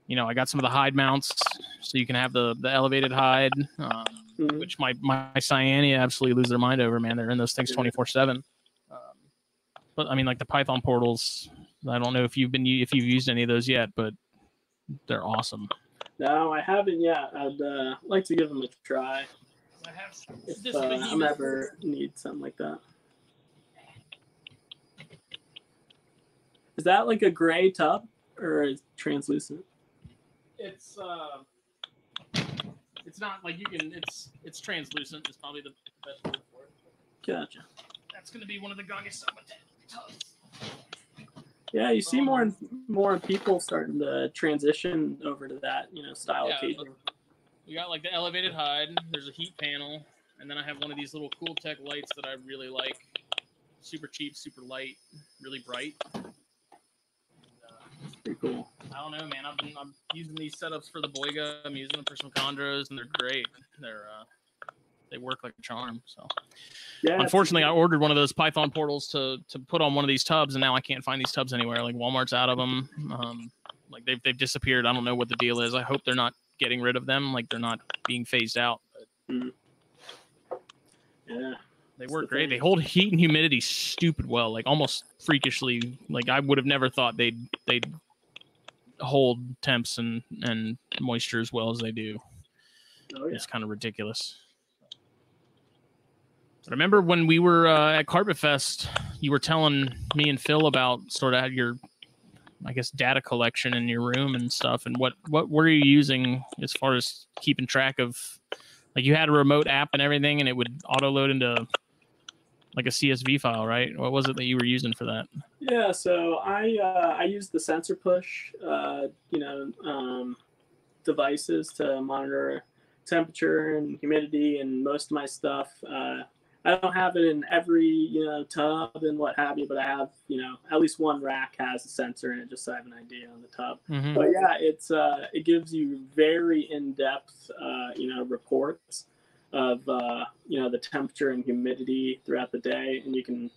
you know, I got some of the hide mounts, so you can have the the elevated hide. Um, Mhm. which my my Cyanea absolutely lose their mind over, man. They're in those things twenty four seven. Um, But I mean, like the Python portals. I don't know if you've been if you've used any of those yet, but they're awesome. No, I haven't yet. I'd uh, like to give them a try I have if uh, I'm ever need something like that. Is that like a gray tub or is translucent? It's uh, it's not like you can. It's it's translucent. It's probably the best word for it. Gotcha. That's gonna be one of the Gagisama tubs. Yeah, you see more and more people starting to transition over to that, you know, style Yeah, occasion. We got like the elevated hide. There's a heat panel, and then I have one of these little Cool Tech lights that I really like. Super cheap, super light, really bright. And, uh, Pretty cool. I don't know, man. I've been I'm using these setups for the Boiga. I'm using them for some chondros, and they're great. They're uh, they work like a charm. So Yeah. unfortunately, I ordered one of those Python portals to to put on one of these tubs, and now I can't find these tubs anywhere. Like Walmart's out of them. Um, like they've they've disappeared. I don't know what the deal is. I hope they're not getting rid of them. Like they're not being phased out. But yeah. they work the great. thing. They hold heat and humidity stupid well. Like almost freakishly. Like I would have never thought they'd they'd hold temps and and moisture as well as they do. Oh yeah. It's kind of ridiculous. Remember when we were uh, at Carpet Fest, you were telling me and Phil about sort of your, I guess, data collection in your room and stuff. And what what were you using as far as keeping track of? Like you had a remote app and everything, and it would auto load into like a CSV file, right? What was it that you were using for that? Yeah, so I uh, I use the SensorPush, uh, you know, um, devices to monitor temperature and humidity and most of my stuff. Uh, I don't have it in every you know tub and what have you, but I have you know at least one rack has a sensor in it, just so I have an idea on the tub. Mm-hmm. But yeah, it's uh, it gives you very in depth uh, you know reports of uh, you know the temperature and humidity throughout the day, and you can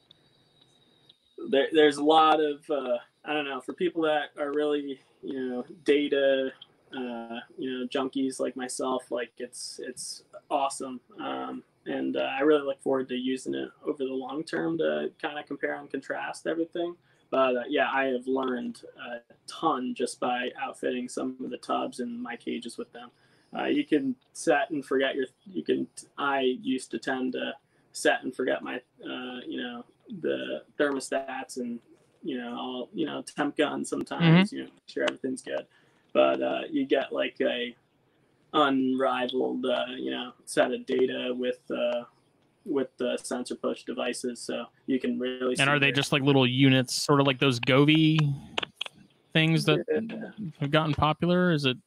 there, there's a lot of uh, I don't know for people that are really you know data uh, you know junkies like myself like it's it's awesome um, and uh, I really look forward to using it over the long term to kind of compare and contrast everything. But uh, yeah I have learned a ton just by outfitting some of the tubs and my cages with them. Uh, you can set and forget your you can I used to tend to set and forget my uh, you know the thermostats and you know all you know temp gun sometimes you know make sure everything's good. But uh, you get like a unrivaled uh, you know set of data with uh, with the SensorPush devices so you can really see And are they just like little units, sort of like those Govee things that Yeah. have gotten popular? Is it?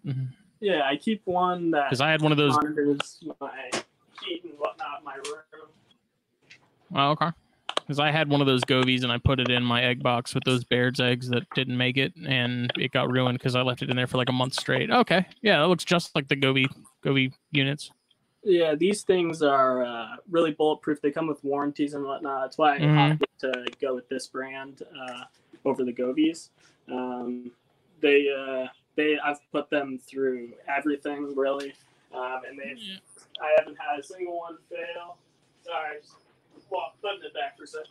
yeah i keep one that Because I had one of those. monitors my heat and whatnot in my room Oh, okay. Because I had one of those Govies and I put it in my egg box with those Baird's eggs that didn't make it, and it got ruined because I left it in there for like a month straight. Okay, yeah, that looks just like the Govee Govee units. Yeah, these things are uh, really bulletproof. They come with warranties and whatnot. That's why I Mhm. opted to go with this brand uh, over the Govies. Um, they, uh, they, I've put them through everything really, um, and they, I haven't had a single one fail. Sorry, well, putting it back for a sec.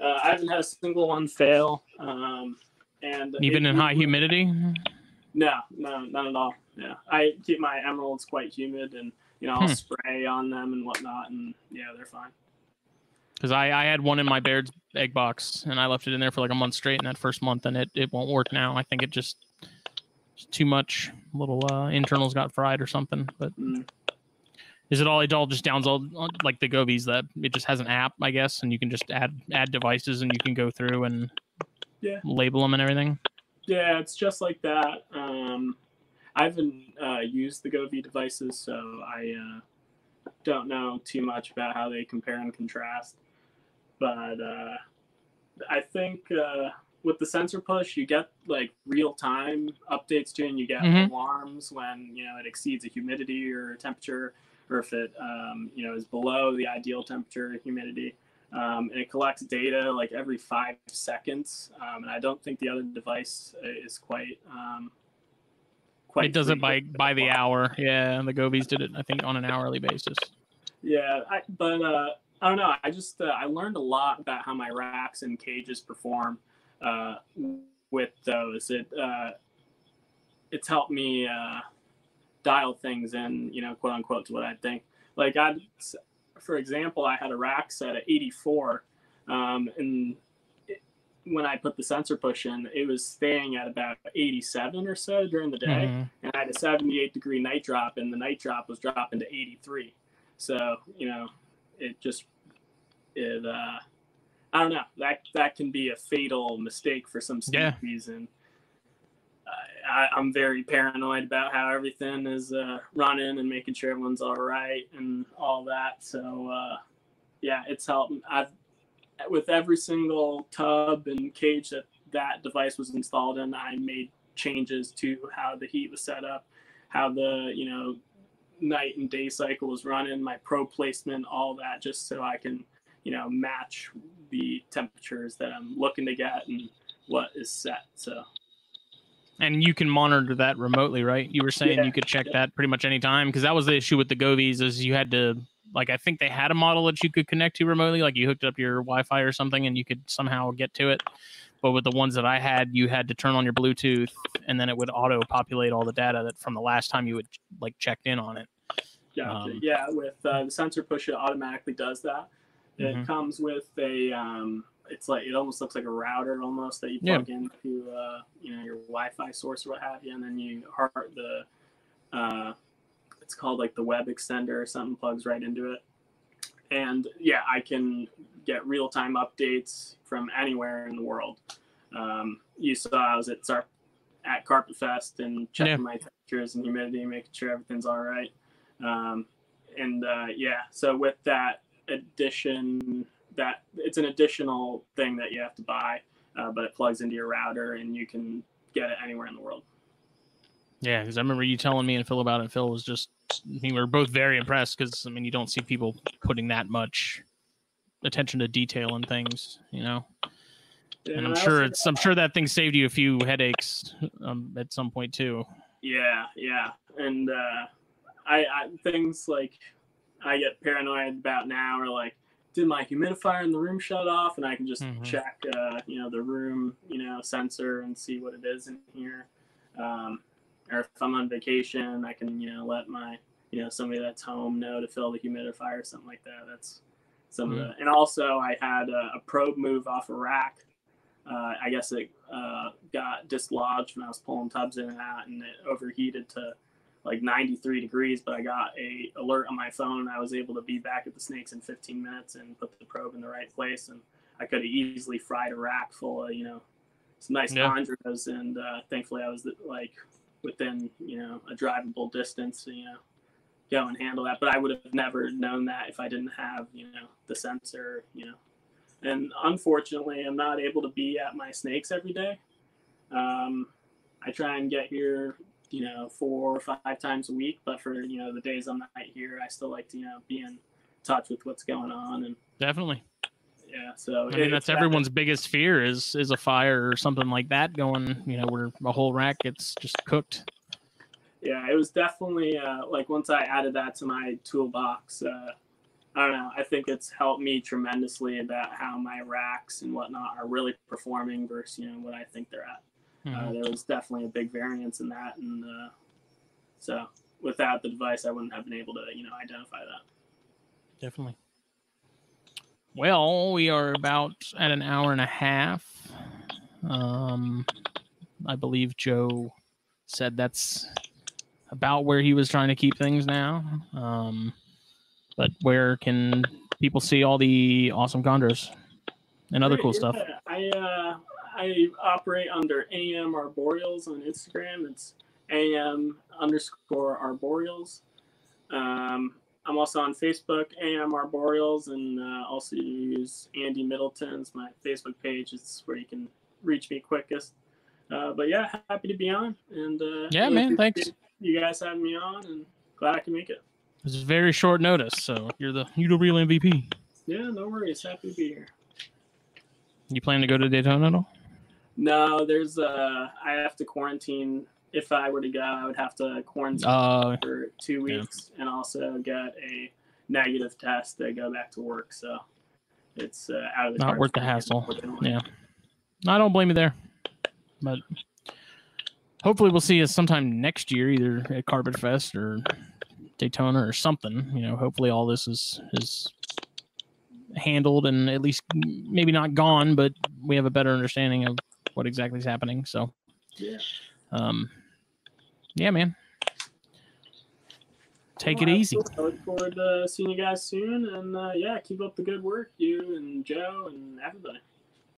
Uh, I haven't had a single one fail. Um, and Even it- in high humidity. no, no, not at all. Yeah, I keep my emeralds quite humid, and you know I'll Hmm. spray on them and whatnot, and yeah, they're fine. Because I, I had one in my Baird's egg box and I left it in there for like a month straight in that first month, and it, it won't work now. I think it just too much. Little uh, internals got fried or something. But Mm. Is it all? It all just downs all like the Govies that it just has an app, I guess, and you can just add add devices and you can go through and Yeah. label them and everything. Yeah, it's just like that. Um, I haven't uh, used the Govee devices, so I uh, don't know too much about how they compare and contrast. But uh, I think uh, with the SensorPush, you get like real time updates to, and you get Mhm. alarms when you know it exceeds a humidity or a temperature, or if it um, you know is below the ideal temperature or humidity. Um, and it collects data like every five seconds. Um, and I don't think the other device is quite um, quite. it does it by by the hour. Yeah, and the Govies did it, I think, on an hourly basis. Yeah, I, but uh, I don't know. I just uh, I learned a lot about how my racks and cages perform uh, with those. It uh, it's helped me uh, dial things in, you know, quote unquote, to what I think. Like I, for example, I had a rack set at 84, um, and it, when I put the SensorPush in, it was staying at about 87 or so during the day, Mhm. and I had a 78 degree night drop, and the night drop was dropping to 83. So you know, it just it uh, I don't know that that can be a fatal mistake for some Yeah. species, and I, I'm very paranoid about how everything is uh, running and making sure everyone's all right and all that. So uh, yeah, it's helped. I've with every single tub and cage that that device was installed in, I made changes to how the heat was set up, how the you know night and day cycle was running, my pro placement, all that, just so I can you know match the temperatures that I'm looking to get and what is set. So And you can monitor that remotely, right? You were saying Yeah, you could check that pretty much any time because that was the issue with the Govies is you had to like I think they had a model that you could connect to remotely, like you hooked up your Wi-Fi or something and you could somehow get to it. But with the ones that I had, you had to turn on your Bluetooth and then it would auto populate all the data that from the last time you had like checked in on it. Gotcha. Um, yeah, with uh, the SensorPush, it automatically does that. It Mhm. comes with a, um, it's like it almost looks like a router almost that you Yeah. plug into, uh, you know, your Wi-Fi source or what have you, and then you heart the, uh, it's called like the web extender or something plugs right into it, and yeah, I can get real-time updates from anywhere in the world. Um, you saw I was at Sar- at Carpet Fest and checking Yeah. my temperatures and humidity, making sure everything's all right. Um, and uh, yeah, so with that addition, that it's an additional thing that you have to buy, uh, but it plugs into your router and you can get it anywhere in the world. Yeah, because I remember you telling me and Phil about it. Phil was just, I mean, we were both very impressed because I mean, you don't see people putting that much attention to detail and things, you know. Yeah, And I'm sure it's, I'm sure that thing saved you a few headaches um, at some point too. Yeah, yeah, and uh, I, I things like I get paranoid about now are like, did my humidifier in the room shut off? And I can just Mhm. check, uh, you know, the room, you know, sensor and see what it is in here. Um, or if I'm on vacation, I can, you know, let my, you know, somebody that's home know to fill the humidifier or something like that. That's some of the, and also I had a, a probe move off a rack. Uh, I guess it uh, got dislodged when I was pulling tubs in and out, and it overheated to like 93 degrees. But I got a alert on my phone, and I was able to be back at the snakes in 15 minutes and put the probe in the right place. And I could have easily fried a rack full of you know some nice Yeah. chondros, and uh, thankfully I was like within you know a drivable distance, you know, go and handle that. But I would have never known that if I didn't have you know the sensor, you know. And unfortunately, I'm not able to be at my snakes every day. Um, I try and get here, you know, four or five times a week. But for you know the days I'm not here, I still like to you know be in touch with what's going on and Definitely. yeah. So I mean, that's that- everyone's biggest fear is is a fire or something like that going. You know, where a whole rack gets just cooked. yeah it was definitely uh, like once i added that to my toolbox uh, i don't know i think it's helped me tremendously about how my racks and whatnot are really performing versus you know what i think they're at Mhm. uh, there was definitely a big variance in that and uh, so without the device i wouldn't have been able to you know identify that Definitely. Well, we are about at an hour and a half. Um, I believe Joe said that's about where he was trying to keep things now. Um, but where can people see all the awesome chondros and other cool Yeah, stuff? I uh, I operate under AM Arboreals on Instagram. It's AM underscore Arboreals. Um, I'm also on Facebook, AM Arboreals, and uh, also use Andy Middleton's my Facebook page. It's where you can reach me quickest. Uh, but yeah, happy to be on, and uh, Yeah, man, thanks. You guys having me on, and glad I can make it. It's very short notice, so you're the you're the real MVP. Yeah, no worries. Happy to be here. You plan to go to Daytona at all? No, there's uh I have to quarantine. If I were to go, I would have to quarantine Uh, for two yeah. weeks and also get a negative test to go back to work. So it's uh, out of the Not worth the hassle. Yeah. I don't blame you there. But hopefully we'll see you sometime next year, either at Carpet Fest or Daytona or something. You know, hopefully all this is is handled and at least maybe not gone, but we have a better understanding of what exactly is happening. So, Yeah. um, yeah, man, take it easy. I look forward to seeing you guys soon, and uh, yeah, keep up the good work, you and Joe and everybody.